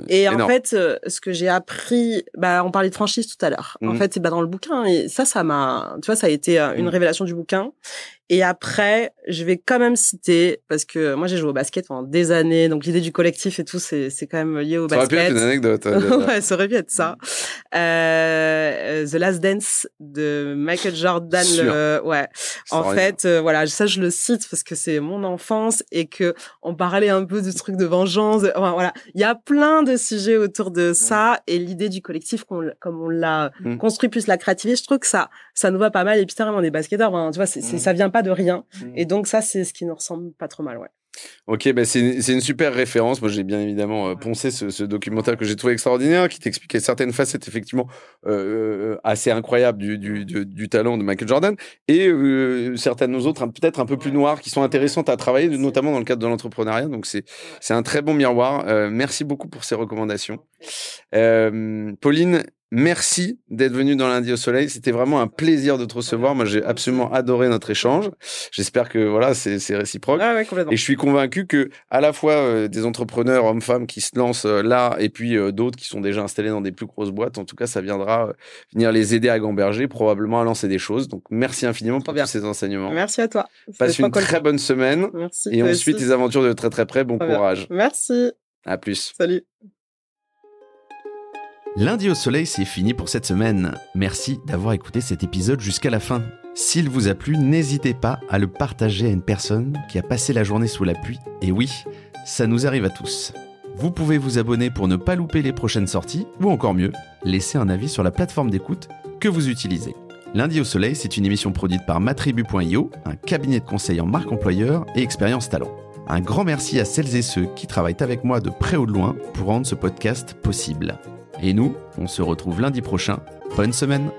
[SPEAKER 1] Et en fait, ce que j'ai appris, bah, on parlait de franchise tout à l'heure. En mmh. fait, c'est bah, dans le bouquin et ça, ça m'a, tu vois, ça a été une mmh. révélation du bouquin. Et après, je vais quand même citer, parce que moi j'ai joué au basket pendant des années, donc l'idée du collectif et tout, c'est, c'est quand même lié au
[SPEAKER 2] ça
[SPEAKER 1] basket.
[SPEAKER 2] Ça aurait pu être une anecdote. (laughs)
[SPEAKER 1] Ouais, ça aurait pu être ça. Euh, The Last Dance de Michael Jordan. Le, ouais. En fait, euh, voilà, ça je le cite parce que c'est mon enfance et que on parlait un peu du truc de vengeance. Enfin, voilà, il y a plein de sujets autour de ça et l'idée du collectif, comme on l'a mm. construit plus la créativité, je trouve que ça, ça nous va pas mal. Et puis, on est basketteurs, hein, tu vois, c'est, mm. ça vient pas de rien. Mm. Et donc ça, c'est ce qui nous ressemble pas trop mal, ouais.
[SPEAKER 2] Ok, bah c'est une super référence. Moi, j'ai bien évidemment euh, poncé ce, documentaire que j'ai trouvé extraordinaire, qui t'expliquait certaines facettes effectivement euh, euh, assez incroyables du, du, du, talent de Michael Jordan, et certaines autres peut-être un peu plus noires, qui sont intéressantes à travailler, notamment dans le cadre de l'entrepreneuriat. Donc c'est c'est un très bon miroir. merci beaucoup pour ces recommandations. Pauline, Merci d'être venu dans lundi au soleil. C'était vraiment un plaisir de te recevoir. Moi, j'ai absolument adoré notre échange. J'espère que voilà, c'est réciproque.
[SPEAKER 1] Ah
[SPEAKER 2] et je suis convaincu que à la fois euh, des entrepreneurs hommes-femmes qui se lancent euh, là, et puis euh, d'autres qui sont déjà installés dans des plus grosses boîtes. En tout cas, ça viendra venir les aider à gamberger, probablement à lancer des choses. Donc, merci infiniment pour tous ces enseignements.
[SPEAKER 1] Merci à toi.
[SPEAKER 2] Passe une très bonne semaine.
[SPEAKER 1] Merci.
[SPEAKER 2] Et on suit tes aventures de très très près. Bon courage.
[SPEAKER 1] Merci.
[SPEAKER 2] À plus.
[SPEAKER 1] Salut.
[SPEAKER 2] Lundi au soleil, c'est fini pour cette semaine. Merci d'avoir écouté cet épisode jusqu'à la fin. S'il vous a plu, n'hésitez pas à le partager à une personne qui a passé la journée sous la pluie. Et oui, ça nous arrive à tous. Vous pouvez vous abonner pour ne pas louper les prochaines sorties, ou encore mieux, laisser un avis sur la plateforme d'écoute que vous utilisez. Lundi au soleil, c'est une émission produite par matribu.io, un cabinet de conseil en marque employeur et expérience talent. Un grand merci à celles et ceux qui travaillent avec moi de près ou de loin pour rendre ce podcast possible. Et nous, on se retrouve lundi prochain. Bonne semaine